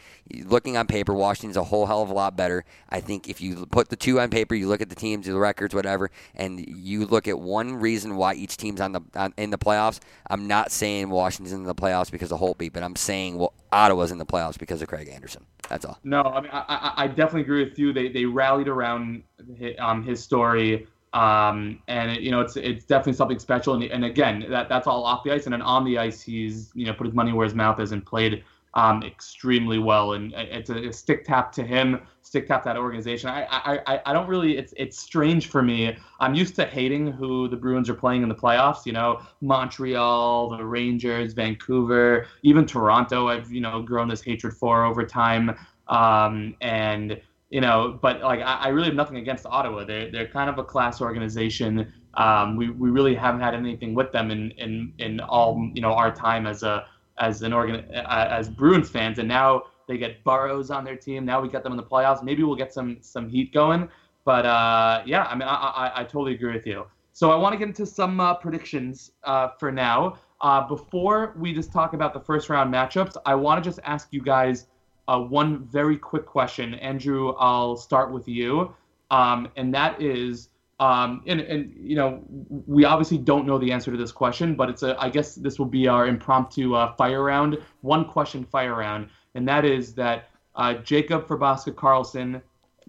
looking on paper, Washington's a whole hell of a lot better. I think if you put the two on paper, you look at the teams, the records, whatever, and you look at one reason why each team's on the on, in the playoffs. I'm not saying Washington's in the playoffs because of Holtby, but I'm saying well, Ottawa's in the playoffs because of Craig Anderson. That's all.
No, I mean, I, I, definitely agree with you. They, they rallied around his, um, his story, um, and it, you know, it's it's definitely something special. And, and again, that that's all off the ice, and then on the ice, he's you know put his money where his mouth is and played um, extremely well. And it's a, a stick tap to him, stick tap that organization. I, I I I don't really. It's it's strange for me. I'm used to hating who the Bruins are playing in the playoffs. You know, Montreal, the Rangers, Vancouver, even Toronto. I've you know grown this hatred for over time. Um, and you know, but like I, I really have nothing against Ottawa. They're they're kind of a class organization. Um, we, we really haven't had anything with them in, in, in all you know our time as a as an organ uh, as Bruins fans, and now they get Burrows on their team. Now we get them in the playoffs. Maybe we'll get some some heat going. But uh, yeah, I mean, I, I, I totally agree with you. So I want to get into some uh, predictions uh, for now. Uh, before we just talk about the first round matchups, I want to just ask you guys uh, one very quick question. Andrew, I'll start with you, um, and that is, um, and, and you know, we obviously don't know the answer to this question, but it's a, I guess this will be our impromptu uh, fire round, one question fire round, and that is that uh, Jakob Forsbacka Karlsson,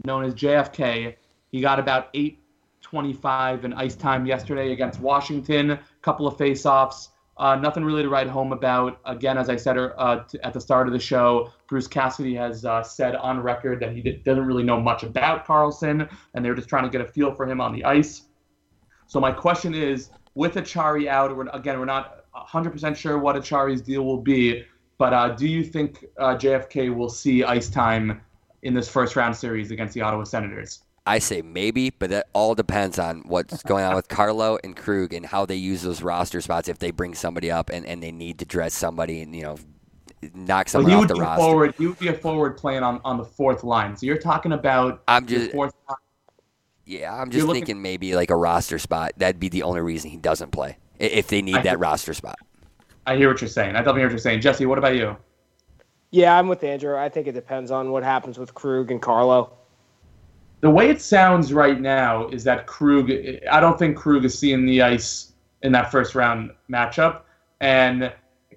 known as JFK, he got about 8.25 in ice time yesterday against Washington. Couple of face-offs. Uh, nothing really to write home about. Again, as I said uh, t- at the start of the show, Bruce Cassidy has uh, said on record that he d- doesn't really know much about Karlsson, and they're just trying to get a feel for him on the ice. So my question is, with Acciari out, we're, again, we're not 100% sure what Acciari's deal will be, but uh, do you think uh, JFK will see ice time in this first round series against the Ottawa Senators?
I say maybe, but that all depends on what's going on with *laughs* Carlo and Krug and how they use those roster spots. If they bring somebody up and, and they need to dress somebody and you know knock
Well,
someone
he
off
would
the
be
roster.
forward. He would be a forward playing on, on the fourth line. So you're talking about
I'm
your
just
fourth line.
yeah, I'm
you're
just
looking-
thinking maybe like a roster spot. That'd be the only reason he doesn't play if they need
I
that
think-
roster spot.
I hear what you're saying. I definitely hear what you're saying. Jesse, what about you?
Yeah, I'm with Andrew. I think it depends on what happens with Krug and Carlo.
The way it sounds right now is that Krug. I don't think Krug is seeing the ice in that first round matchup, and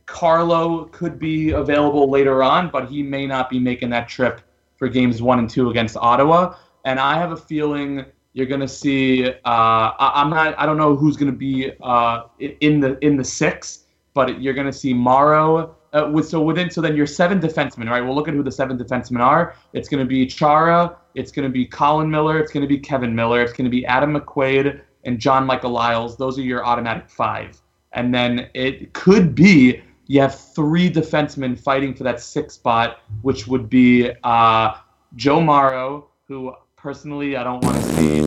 Carlo could be available later on, but he may not be making that trip for games one and two against Ottawa. And I have a feeling you're going to see. Uh, I, I'm not. I don't know who's going to be uh, in the in the six, but you're going to see Morrow. Uh, with, so within so then your seven defensemen, right? We'll look at who the seven defensemen are. It's going to be Chara. It's going to be Colin Miller. It's going to be Kevan Miller. It's going to be Adam McQuaid and John Michael Liles. Those are your automatic five. And then it could be you have three defensemen fighting for that sixth spot, which would be uh, Joe Morrow, who personally I don't want to see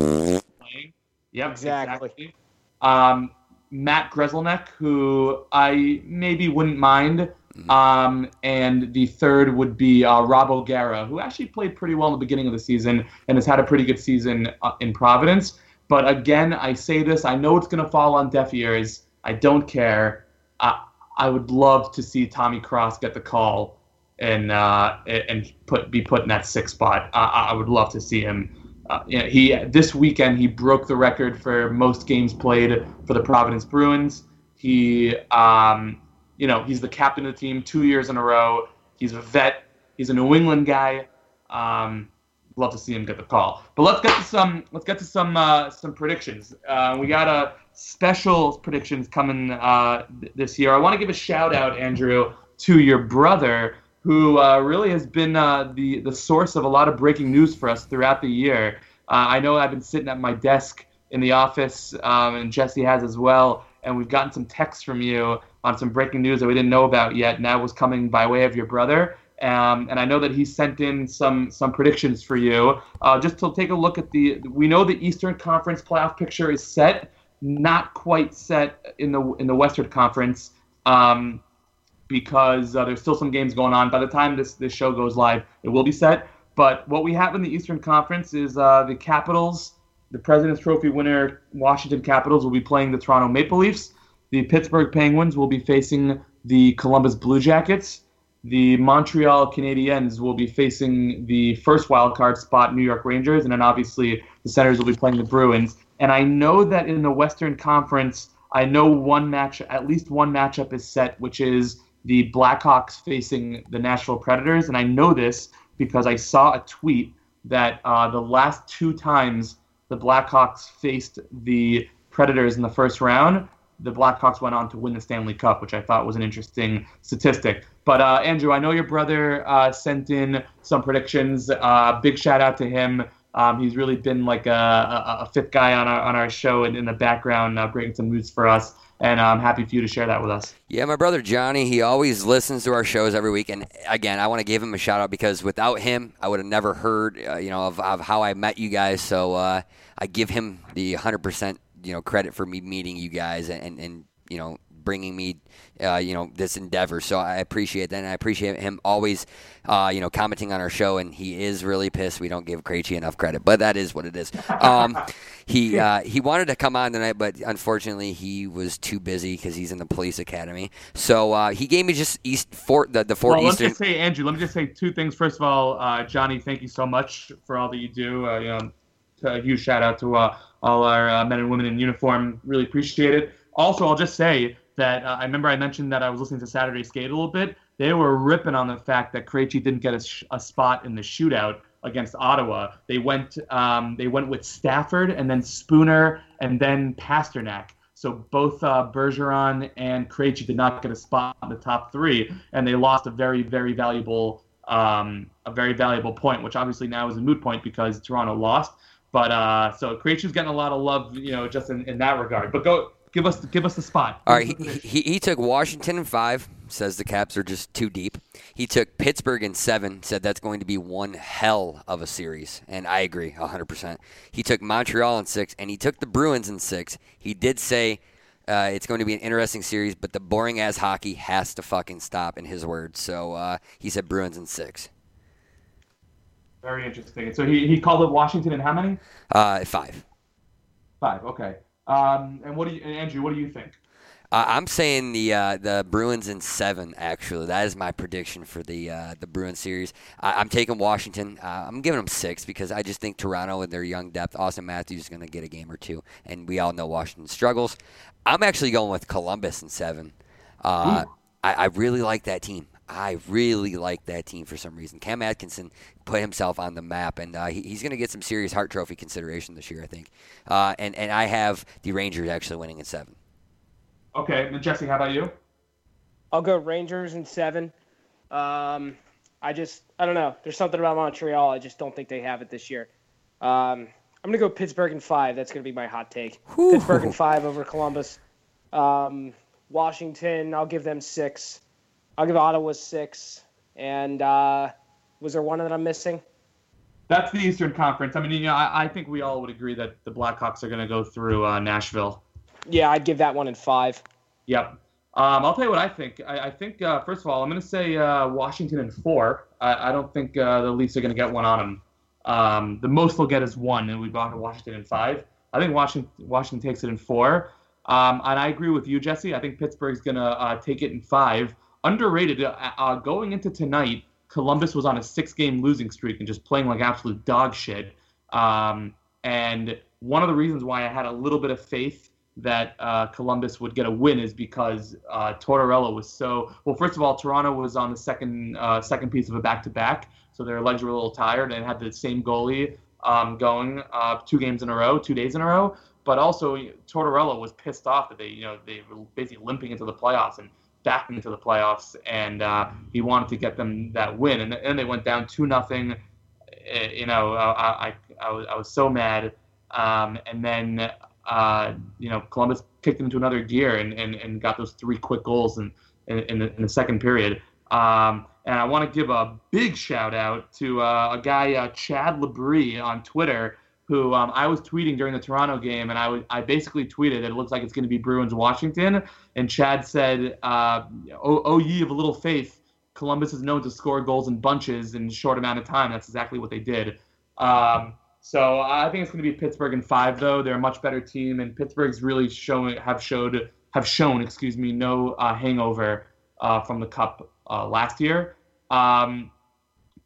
playing. Yep,
Exactly.
exactly. Um, Matt Grzelcyk, who I maybe wouldn't mind. Um, and the third would be uh, Rob O'Gara, who actually played pretty well in the beginning of the season and has had a pretty good season uh, in Providence. But again, I say this, I know it's going to fall on deaf ears. I don't care. I, I would love to see Tommy Cross get the call and uh, and put be put in that sixth spot. I, I would love to see him uh, you know, he this weekend he broke the record for most games played for the Providence Bruins. He, um, you know, he's the captain of the team two years in a row. He's a vet. He's a New England guy. Um, love to see him get the call. But let's get to some let's get to some uh, some predictions. Uh, we got a special predictions coming uh, th- this year. I want to give a shout out, Andrew, to your brother who uh, really has been uh, the the source of a lot of breaking news for us throughout the year. Uh, I know I've been sitting at my desk in the office, um, and Jesse has as well, and we've gotten some texts from you on some breaking news that we didn't know about yet, and that was coming by way of your brother. Um, and I know that he sent in some some predictions for you. Uh, just to take a look at the, we know the Eastern Conference playoff picture is set, not quite set in the in the Western Conference. Um, because uh, there's still some games going on. By the time this, this show goes live, it will be set. But what we have in the Eastern Conference is uh, the Capitals, the President's Trophy winner Washington Capitals will be playing the Toronto Maple Leafs. The Pittsburgh Penguins will be facing the Columbus Blue Jackets. The Montreal Canadiens will be facing the first wild card spot New York Rangers, and then obviously the Senators will be playing the Bruins. And I know that in the Western Conference, I know one match, at least one matchup is set, which is the Blackhawks facing the Nashville Predators, and I know this because I saw a tweet that uh, the last two times the Blackhawks faced the Predators in the first round, the Blackhawks went on to win the Stanley Cup, which I thought was an interesting statistic. But uh, Andrew, I know your brother uh, sent in some predictions. Uh, big shout out to him. Um, he's really been like a, a, a, fifth guy on our on our show in, in the background, uh, bringing some news for us and I'm happy for you to share that with us.
Yeah, my brother Johnny, he always listens to our shows every week, and again, I want to give him a shout out because without him, I would have never heard, uh, you know, of, of, how I met you guys. So uh, I give him the 100%, you know, credit for me meeting you guys and, and you know, bringing me, uh, you know, this endeavor. So I appreciate that, and I appreciate him always, uh, you know, commenting on our show. And he is really pissed we don't give Krejci enough credit, but that is what it is. Um, *laughs* he uh, he wanted to come on tonight, but unfortunately he was too busy because he's in the police academy. So uh, he gave me just East Fort the the Fort
well,
Eastern.
Let me just say, Andrew. Let me just say two things. First of all, uh, Johnny, thank you so much for all that you do. Uh, you know, a huge shout out to all our men and women in uniform. Really appreciate it. Also, I'll just say that uh, I remember I mentioned that I was listening to Saturday Skate a little bit. They were ripping on the fact that Krejci didn't get a, sh- a spot in the shootout against Ottawa. They went um, they went with Stafford and then Spooner and then Pastrnak. So both uh, Bergeron and Krejci did not get a spot in the top three, and they lost a very very valuable um, a very valuable point, which obviously now is a moot point because Toronto lost. But uh, so Krejci's getting a lot of love, you know, just in, in that regard. But go Give us give us the spot.
All right, he, he, he took Washington in five. Says the Caps are just too deep. He took Pittsburgh in seven. Said that's going to be one hell of a series, and I agree hundred percent. He took Montreal in six, and he took the Bruins in six. He did say uh, it's going to be an interesting series, but the boring ass hockey has to fucking stop. In his words, so uh, he said Bruins in six.
Very interesting. So he, he called it Washington in how many?
Uh, five.
Five. Okay. Um, and what do you, Andrew? What do you think?
Uh, I'm saying the uh, the Bruins in seven. Actually, that is my prediction for the uh, the Bruins series. I, am taking Washington. Uh, I'm giving them six because I just think Toronto with their young depth, Auston Matthews is going to get a game or two, and we all know Washington struggles. I'm actually going with Columbus in seven. Uh, I, I really like that team. I really like that team for some reason. Cam Atkinson put himself on the map, and uh, he, he's going to get some serious Hart Trophy consideration this year, I think. Uh, and and I have the Rangers actually winning in seven.
Okay, and Jesse, how about you?
I'll go Rangers in seven. Um, I just I don't know. There's something about Montreal. I just don't think they have it this year. Um, I'm gonna go Pittsburgh in five. That's gonna be my hot take. Whew. Pittsburgh in five over Columbus. Um, Washington, I'll give them six. I'll give Ottawa six. And uh, was there one that I'm missing?
That's the Eastern Conference. I mean, you know, I, I think we all would agree that the Blackhawks are going to go through uh, Nashville.
Yeah, I'd give that one in five.
Yep. Um, I'll tell you what I think. I, I think uh, first of all, I'm going to say uh, Washington in four. I, I don't think uh, the Leafs are going to get one on them. Um, the most they'll get is one, and we've gone to Washington in five. I think Washington Washington takes it in four. Um, and I agree with you, Jesse. I think Pittsburgh's going to uh, take it in five underrated. Uh, uh, going into tonight, Columbus was on a six-game losing streak and just playing like absolute dog shit. Um, and one of the reasons why I had a little bit of faith that uh, Columbus would get a win is because uh, Tortorella was so well. First of all, Toronto was on the second uh, second piece of a back to back, so their legs were a little tired and had the same goalie um, going uh, two games in a row, two days in a row. But also Tortorella was pissed off that they you know they were basically limping into the playoffs and backing into the playoffs, and uh, he wanted to get them that win, and then they went down two nothing. Eh, you know, I, I, I was I was so mad. Um, and then uh, you know, Columbus kicked into another gear and, and, and got those three quick goals in, in, in, the, in the second period. Um, and I want to give a big shout out to uh, a guy, uh, Chad Labrie, on Twitter, who um, I was tweeting during the Toronto game, and I, I basically tweeted that it looks like it's going to be Bruins Washington. And Chad said, uh, oh, oh, ye of a little faith, Columbus is known to score goals in bunches in a short amount of time. That's exactly what they did. Um, so I think it's going to be Pittsburgh in five, though. They're a much better team, and Pittsburgh's really showing have showed have shown, excuse me, no uh, hangover uh, from the Cup uh, last year. Um,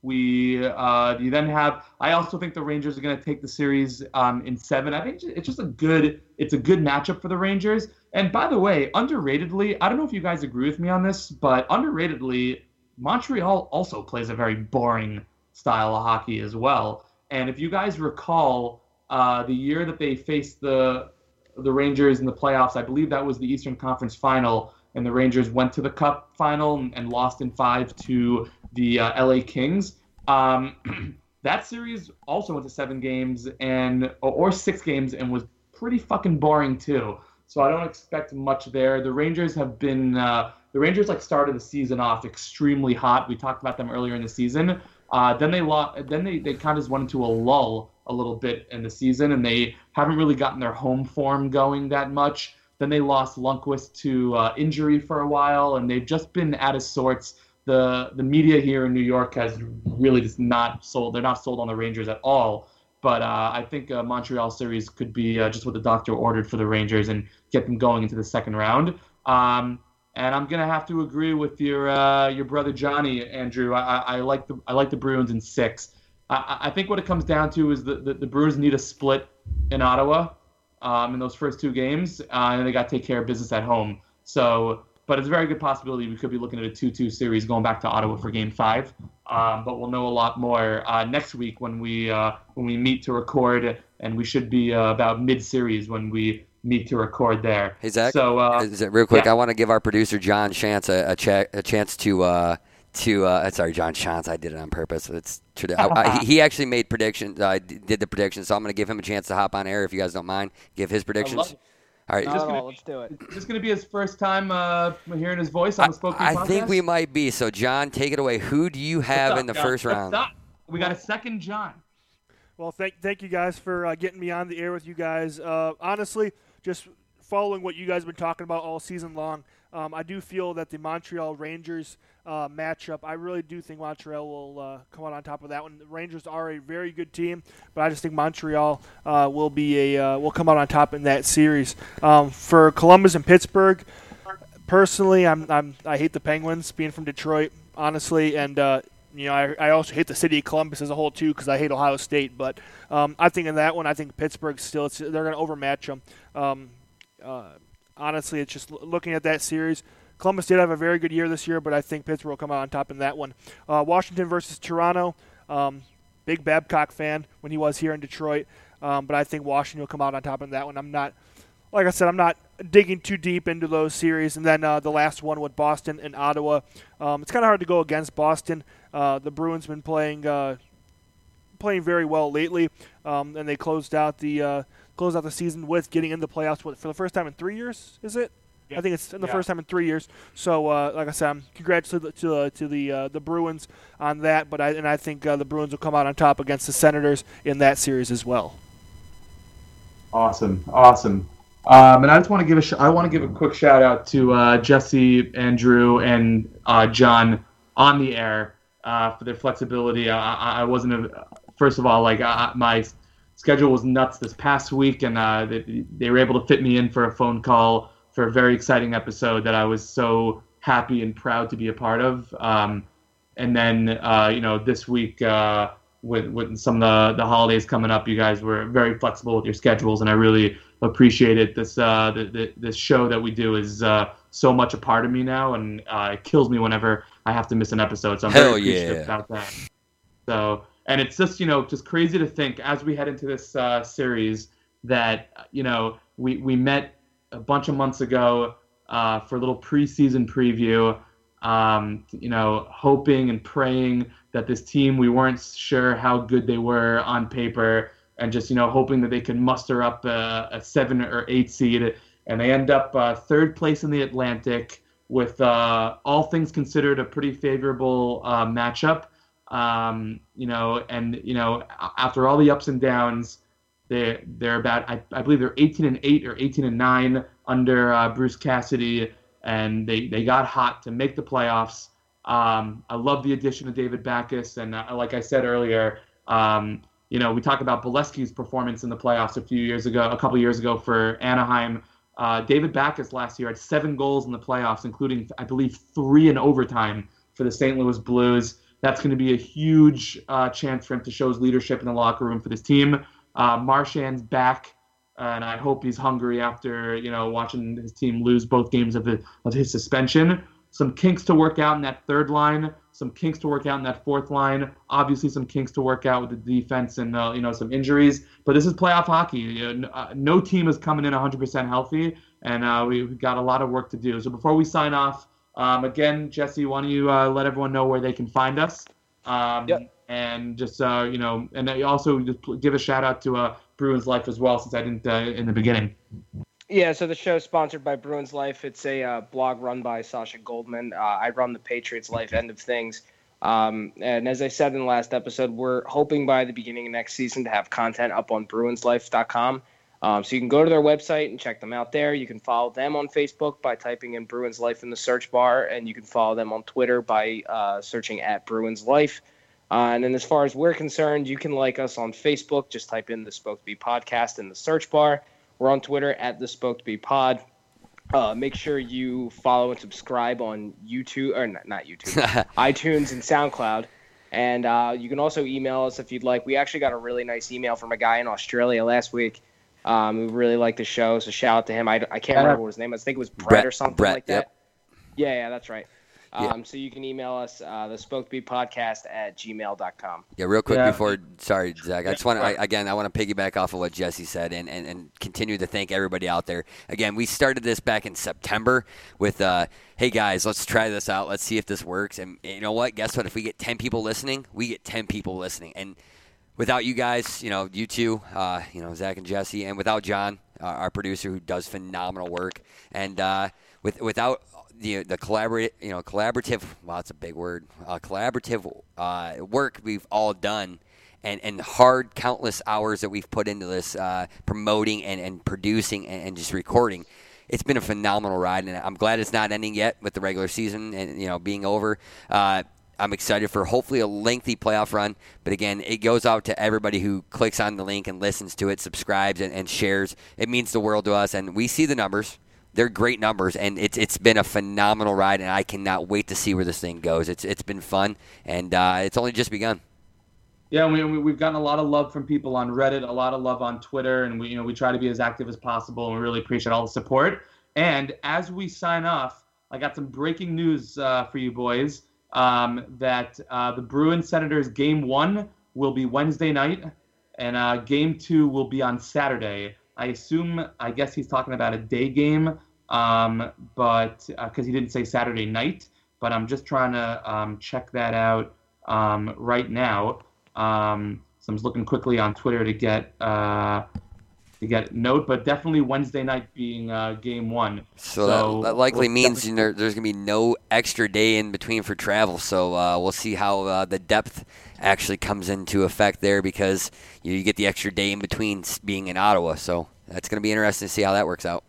we uh, you then have. I also think the Rangers are going to take the series um, in seven. I think it's just a good it's a good matchup for the Rangers. And by the way, underratedly, I don't know if you guys agree with me on this, but underratedly, Montreal also plays a very boring style of hockey as well. And if you guys recall, uh, the year that they faced the the Rangers in the playoffs, I believe that was the Eastern Conference Final, and the Rangers went to the Cup Final and, and lost in five to the uh, LA Kings. Um, *clears throat* that series also went to seven games and or six games and was pretty fucking boring too. So I don't expect much there. The Rangers have been uh, the Rangers like started the season off extremely hot. We talked about them earlier in the season, uh, then they lost. Then they, they kind of just went into a lull a little bit in the season, and they haven't really gotten their home form going that much. Then they lost Lundqvist to uh, injury for a while, and they've just been out of sorts. The the media here in New York has really just not sold. They're not sold on the Rangers at all. But uh, I think a Montreal series could be uh, just what the doctor ordered for the Rangers and get them going into the second round. Um, and I'm gonna have to agree with your uh, your brother Johnny Andrew. I, I, like the I like the Bruins in six. I, I think what it comes down to is that the, the Bruins need a split in Ottawa um, in those first two games, uh, and they got to take care of business at home. So, but it's a very good possibility we could be looking at a 2-2 series going back to Ottawa for Game Five. Um, but we'll know a lot more uh, next week when we uh, when we meet to record, and we should be uh, about mid-series when we meet to record there.
Hey Zach,
so uh,
real quick,
yeah.
I want to give our producer John Schantz a, a, cha- a chance to uh, to uh, sorry John Schantz. I did it on purpose. It's I, I, *laughs* he actually made predictions. Uh, did the predictions, so I'm going to give him a chance to hop on air if you guys don't mind. Give his predictions.
All right,
just
gonna, let's do it. it.
Is this going to be his first time uh, hearing his voice on the Spoken
I,
I
think we might be. So, John, take it away. Who do you have in the
John?
first round?
We got a second John.
Well, thank thank you guys for uh, getting me on the air with you guys. Uh, honestly, just following what you guys have been talking about all season long, um, I do feel that the Montreal Rangers uh, matchup, I really do think Montreal will uh, come out on top of that one. The Rangers are a very good team, but I just think Montreal uh, will be a uh, will come out on top in that series. Um, for Columbus and Pittsburgh, personally, I'm, I'm I hate the Penguins being from Detroit, honestly, and uh, you know, I, I also hate the city of Columbus as a whole too because I hate Ohio State. But um, I think in that one, I think Pittsburgh still they're going to overmatch them. Um, uh, honestly, it's just looking at that series. Columbus did have a very good year this year, but I think Pittsburgh will come out on top in that one. Uh, Washington versus Toronto. Um, big Babcock fan when he was here in Detroit, um, but I think Washington will come out on top in that one. I'm not, like I said, I'm not digging too deep into those series. And then uh, the last one with Boston and Ottawa. Um, it's kind of hard to go against Boston. Uh, the Bruins been playing uh, playing very well lately, um, and they closed out the uh, close out the season with getting into the playoffs for the first time in three years. Is it? Yeah. I think it's in the yeah. first time in three years. So, uh, like I said, I'm congrats to the to, uh, to the uh, the Bruins on that. But I and I think uh, the Bruins will come out on top against the Senators in that series as well.
Awesome, awesome. Um, and I just want to give a sh- I want to give a quick shout out to uh, Jesse, Andrew, and uh, John on the air for their flexibility. I, I wasn't a, first of all like my schedule was nuts this past week, and uh, they, they were able to fit me in for a phone call for a very exciting episode that I was so happy and proud to be a part of. Um, and then, uh, you know, this week, uh, with with some of the, the holidays coming up, you guys were very flexible with your schedules, and I really appreciate it. This uh, the, the, this show that we do is uh, so much a part of me now, and uh, it kills me whenever I have to miss an episode. So I'm
Hell
very appreciative
yeah.
about that. So, and it's just you know just crazy to think as we head into this uh, series that you know we we met a bunch of months ago uh, for a little preseason preview. Um, you know, hoping and praying that this team we weren't sure how good they were on paper, and just you know hoping that they could muster up a, a seven or eight seed, and they end up uh, third place in the Atlantic with uh, all things considered a pretty favorable uh, matchup. Um, you know, and you know after all the ups and downs, they they're about I, I believe they're 18 and 8 or 18 and 9 under uh, Bruce Cassidy, and they they got hot to make the playoffs. Um, I love the addition of David Backes, and uh, like I said earlier, um, you know we talked about Beleskey's performance in the playoffs a few years ago, a couple years ago for Anaheim. Uh, David Backes last year had seven goals in the playoffs, including I believe three in overtime for the St. Louis Blues. That's going to be a huge uh, chance for him to show his leadership in the locker room for this team. Uh, Marchand's back, and I hope he's hungry after you know watching his team lose both games of, the, of his suspension. Some kinks to work out in that third line. Some kinks to work out in that fourth line. Obviously, some kinks to work out with the defense and uh, you know some injuries. But this is playoff hockey. Uh, no team is coming in 100% healthy, and uh, we've got a lot of work to do. So before we sign off, um, again, Jesse, why don't you uh, let everyone know where they can find us? Um,
Yep.
And just uh, you know, and also just give a shout out to uh, Bruins Life as well, since I didn't uh, in the beginning.
Yeah, so the show is sponsored by Bruins Life. It's a uh, blog run by Sasha Goldman. Uh, I run the Patriots Life end of things. Um, and as I said in the last episode, we're hoping by the beginning of next season to have content up on BruinsLife.com. Um, so you can go to their website and check them out there. You can follow them on Facebook by typing in Bruins Life in the search bar, and you can follow them on Twitter by uh, searching at Bruins Life. Uh, and then, as far as we're concerned, you can like us on Facebook. Just type in the Spoked B podcast in the search bar. We're on Twitter at the Spoked B Pod. Uh, make sure you follow and subscribe on YouTube or not, not YouTube, *laughs* iTunes and SoundCloud. And uh, you can also email us if you'd like. We actually got a really nice email from a guy in Australia last week um, who really liked the show. So shout out to him. I, I can't remember what his name was. I think it was Brett,
Brett-
or something
Brett,
like that.
yep.
Yeah, yeah, that's right.
Yeah.
Um, So you can email us, uh, the Spoked B podcast at gmail.com.
Yeah, real quick
Yeah.
before, sorry, Zach. I just want to, again, I want to piggyback off of what Jesse said and, and, and continue to thank everybody out there. Again, we started this back in September with, uh, hey guys, let's try this out. Let's see if this works. And you know what? Guess what? If we get 10 people listening, we get 10 people listening. And without you guys, you know, you two, uh, you know, Zach and Jesse, and without John, uh, our producer who does phenomenal work, and uh, with without the the collaborate, you know, collaborative. Wow, that's a big word. Uh, collaborative uh, work we've all done. And, and hard countless hours that we've put into this uh, promoting and, and producing and, and just recording it's been a phenomenal ride, and I'm glad it's not ending yet with the regular season and you know being over. Uh, I'm excited for hopefully a lengthy playoff run, but again, it goes out to everybody who clicks on the link and listens to it, subscribes and, and shares. It means the world to us, and we see the numbers. They're great numbers, and it's it's been a phenomenal ride, and I cannot wait to see where this thing goes. It's it's been fun, and uh, it's only just begun.
Yeah, we, we, we've gotten a lot of love from people on Reddit, a lot of love on Twitter, and we you know we try to be as active as possible, and we really appreciate all the support. And as we sign off, I got some breaking news uh, for you boys um, that uh, the Bruins Senators game one will be Wednesday night, and uh, game two will be on Saturday. I assume, I guess he's talking about a day game, um, but because he didn't say Saturday night, but I'm just trying to um, check that out um, right now. Um, so I'm just looking quickly on Twitter to get uh, to get note, but definitely Wednesday night being uh, game one.
So, that, that likely
we'll
means
definitely-
you know, there's going to be no extra day in between for travel. So uh, we'll see how uh, the depth actually comes into effect there because you, you get the extra day in between being in Ottawa. So that's going to be interesting to see how that works out.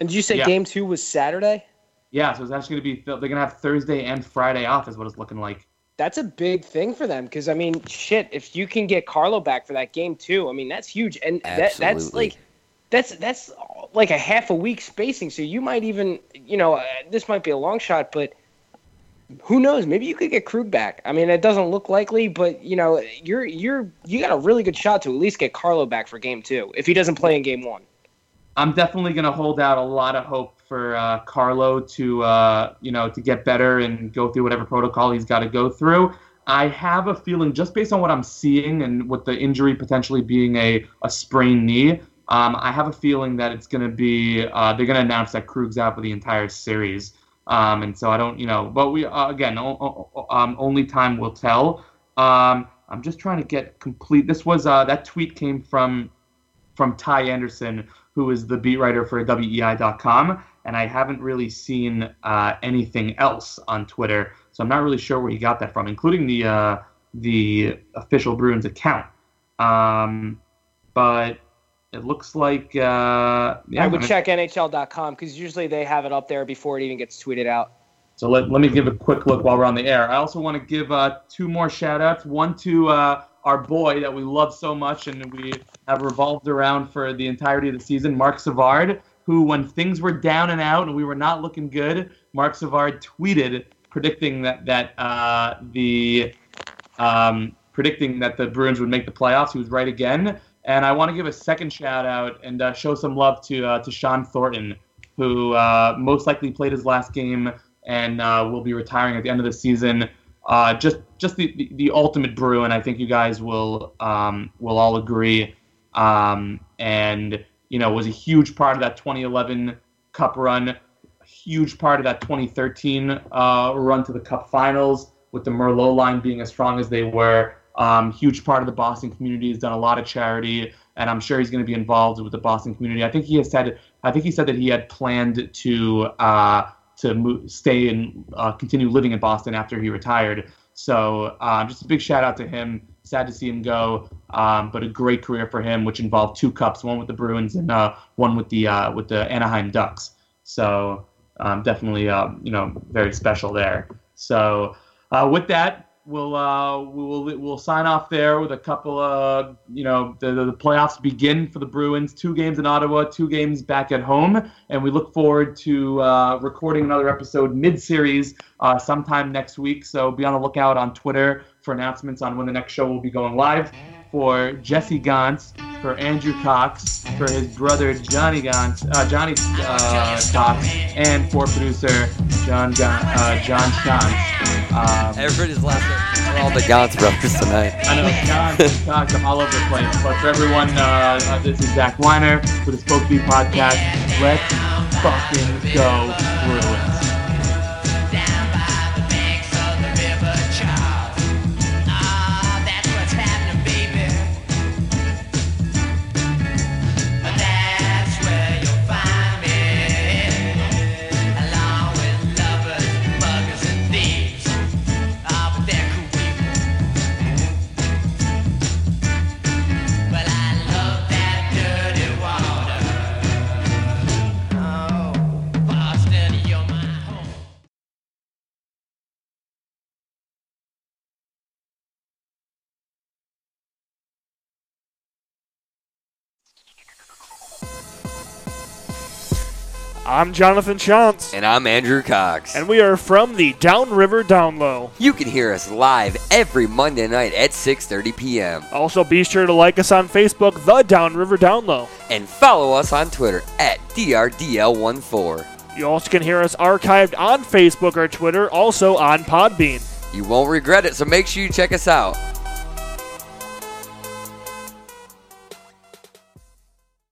And did you say
Yeah.
game two was Saturday?
Yeah, so it's actually going to be they're going to have Thursday and Friday off, is what it's looking like.
That's a big thing for them because I mean, shit. If you can get Carlo back for that game too, I mean, that's huge, and that, that's like, that's that's like a half a week spacing. So you might even, you know, uh, this might be a long shot, but who knows? Maybe you could get Krug back. I mean, it doesn't look likely, but you know, you're you're you got a really good shot to at least get Carlo back for game two if he doesn't play in game one.
I'm definitely going to hold out a lot of hope for uh, Carlo to uh, you know to get better and go through whatever protocol he's got to go through. I have a feeling, just based on what I'm seeing and with the injury potentially being a, a sprained knee, um, I have a feeling that it's going to be uh, they're going to announce that Krug's out for the entire series. Um, and so I don't, you know, but we uh, again, o- o- um, only time will tell. Um, I'm just trying to get complete. This was uh, that tweet came from from Ty Anderson, who is the beat writer for WEEI.com, and I haven't really seen uh, anything else on Twitter, so I'm not really sure where he got that from, including the uh, the official Bruins account. Um, but it looks like uh, yeah,
I would
mean,
check NHL.com because usually they have it up there before it even gets tweeted out.
So let, let me give a quick look while we're on the air. I also want to give uh, two more shout outs. One to uh, our boy that we love so much and we have revolved around for the entirety of the season, Marc Savard, who, when things were down and out and we were not looking good, Marc Savard tweeted predicting that, that uh, the um, predicting that the Bruins would make the playoffs. He was right again. And I want to give a second shout out and uh, show some love to uh, to Shawn Thornton, who uh, most likely played his last game and uh, will be retiring at the end of the season. Uh, just just the, the, the ultimate Bruin. I think you guys will um, will all agree. Um, and you know was a huge part of that 2011 Cup run, a huge part of that 2013 uh, run to the Cup Finals with the Merlot line being as strong as they were. Um, huge part of the Boston community has done a lot of charity, and I'm sure he's going to be involved with the Boston community. I think he has said, I think he said that he had planned to uh, to stay and uh, continue living in Boston after he retired. So uh, just a big shout out to him. Sad to see him go, um, but a great career for him, which involved two cups, one with the Bruins and uh, one with the uh, with the Anaheim Ducks. So um, definitely, uh, you know, very special there. So uh, with that, we'll uh, we will we'll sign off there with a couple of you know the, the playoffs begin for the Bruins. Two games in Ottawa, two games back at home, and we look forward to uh, recording another episode mid-series sometime next week. So be on the lookout on Twitter for announcements on when the next show will be going live. For Jesse Gantz, for Andrew Cox, for his brother Johnny Gantz, uh, Johnny uh, Cox, and for producer John Gon- uh, John Schantz. Um,
Everybody's laughing. We're all the Gauntz brothers tonight.
I know, John, Cox, I'm all over the place. But for everyone, uh, uh, this is Zach Weiner for the Spoked B Podcast. Let's fucking go Bruins.
I'm Jonathan Schantz,
And I'm Andrew Cox.
and we are from the Downriver Down Low.
you can hear us live every Monday night at 6:30 p.m.
Also, be sure to like us on Facebook, The Downriver Down Low.
and follow us on Twitter at DRDL14.
You also can hear us archived on Facebook or Twitter, also on Podbean.
You won't regret it, so make sure you check us out.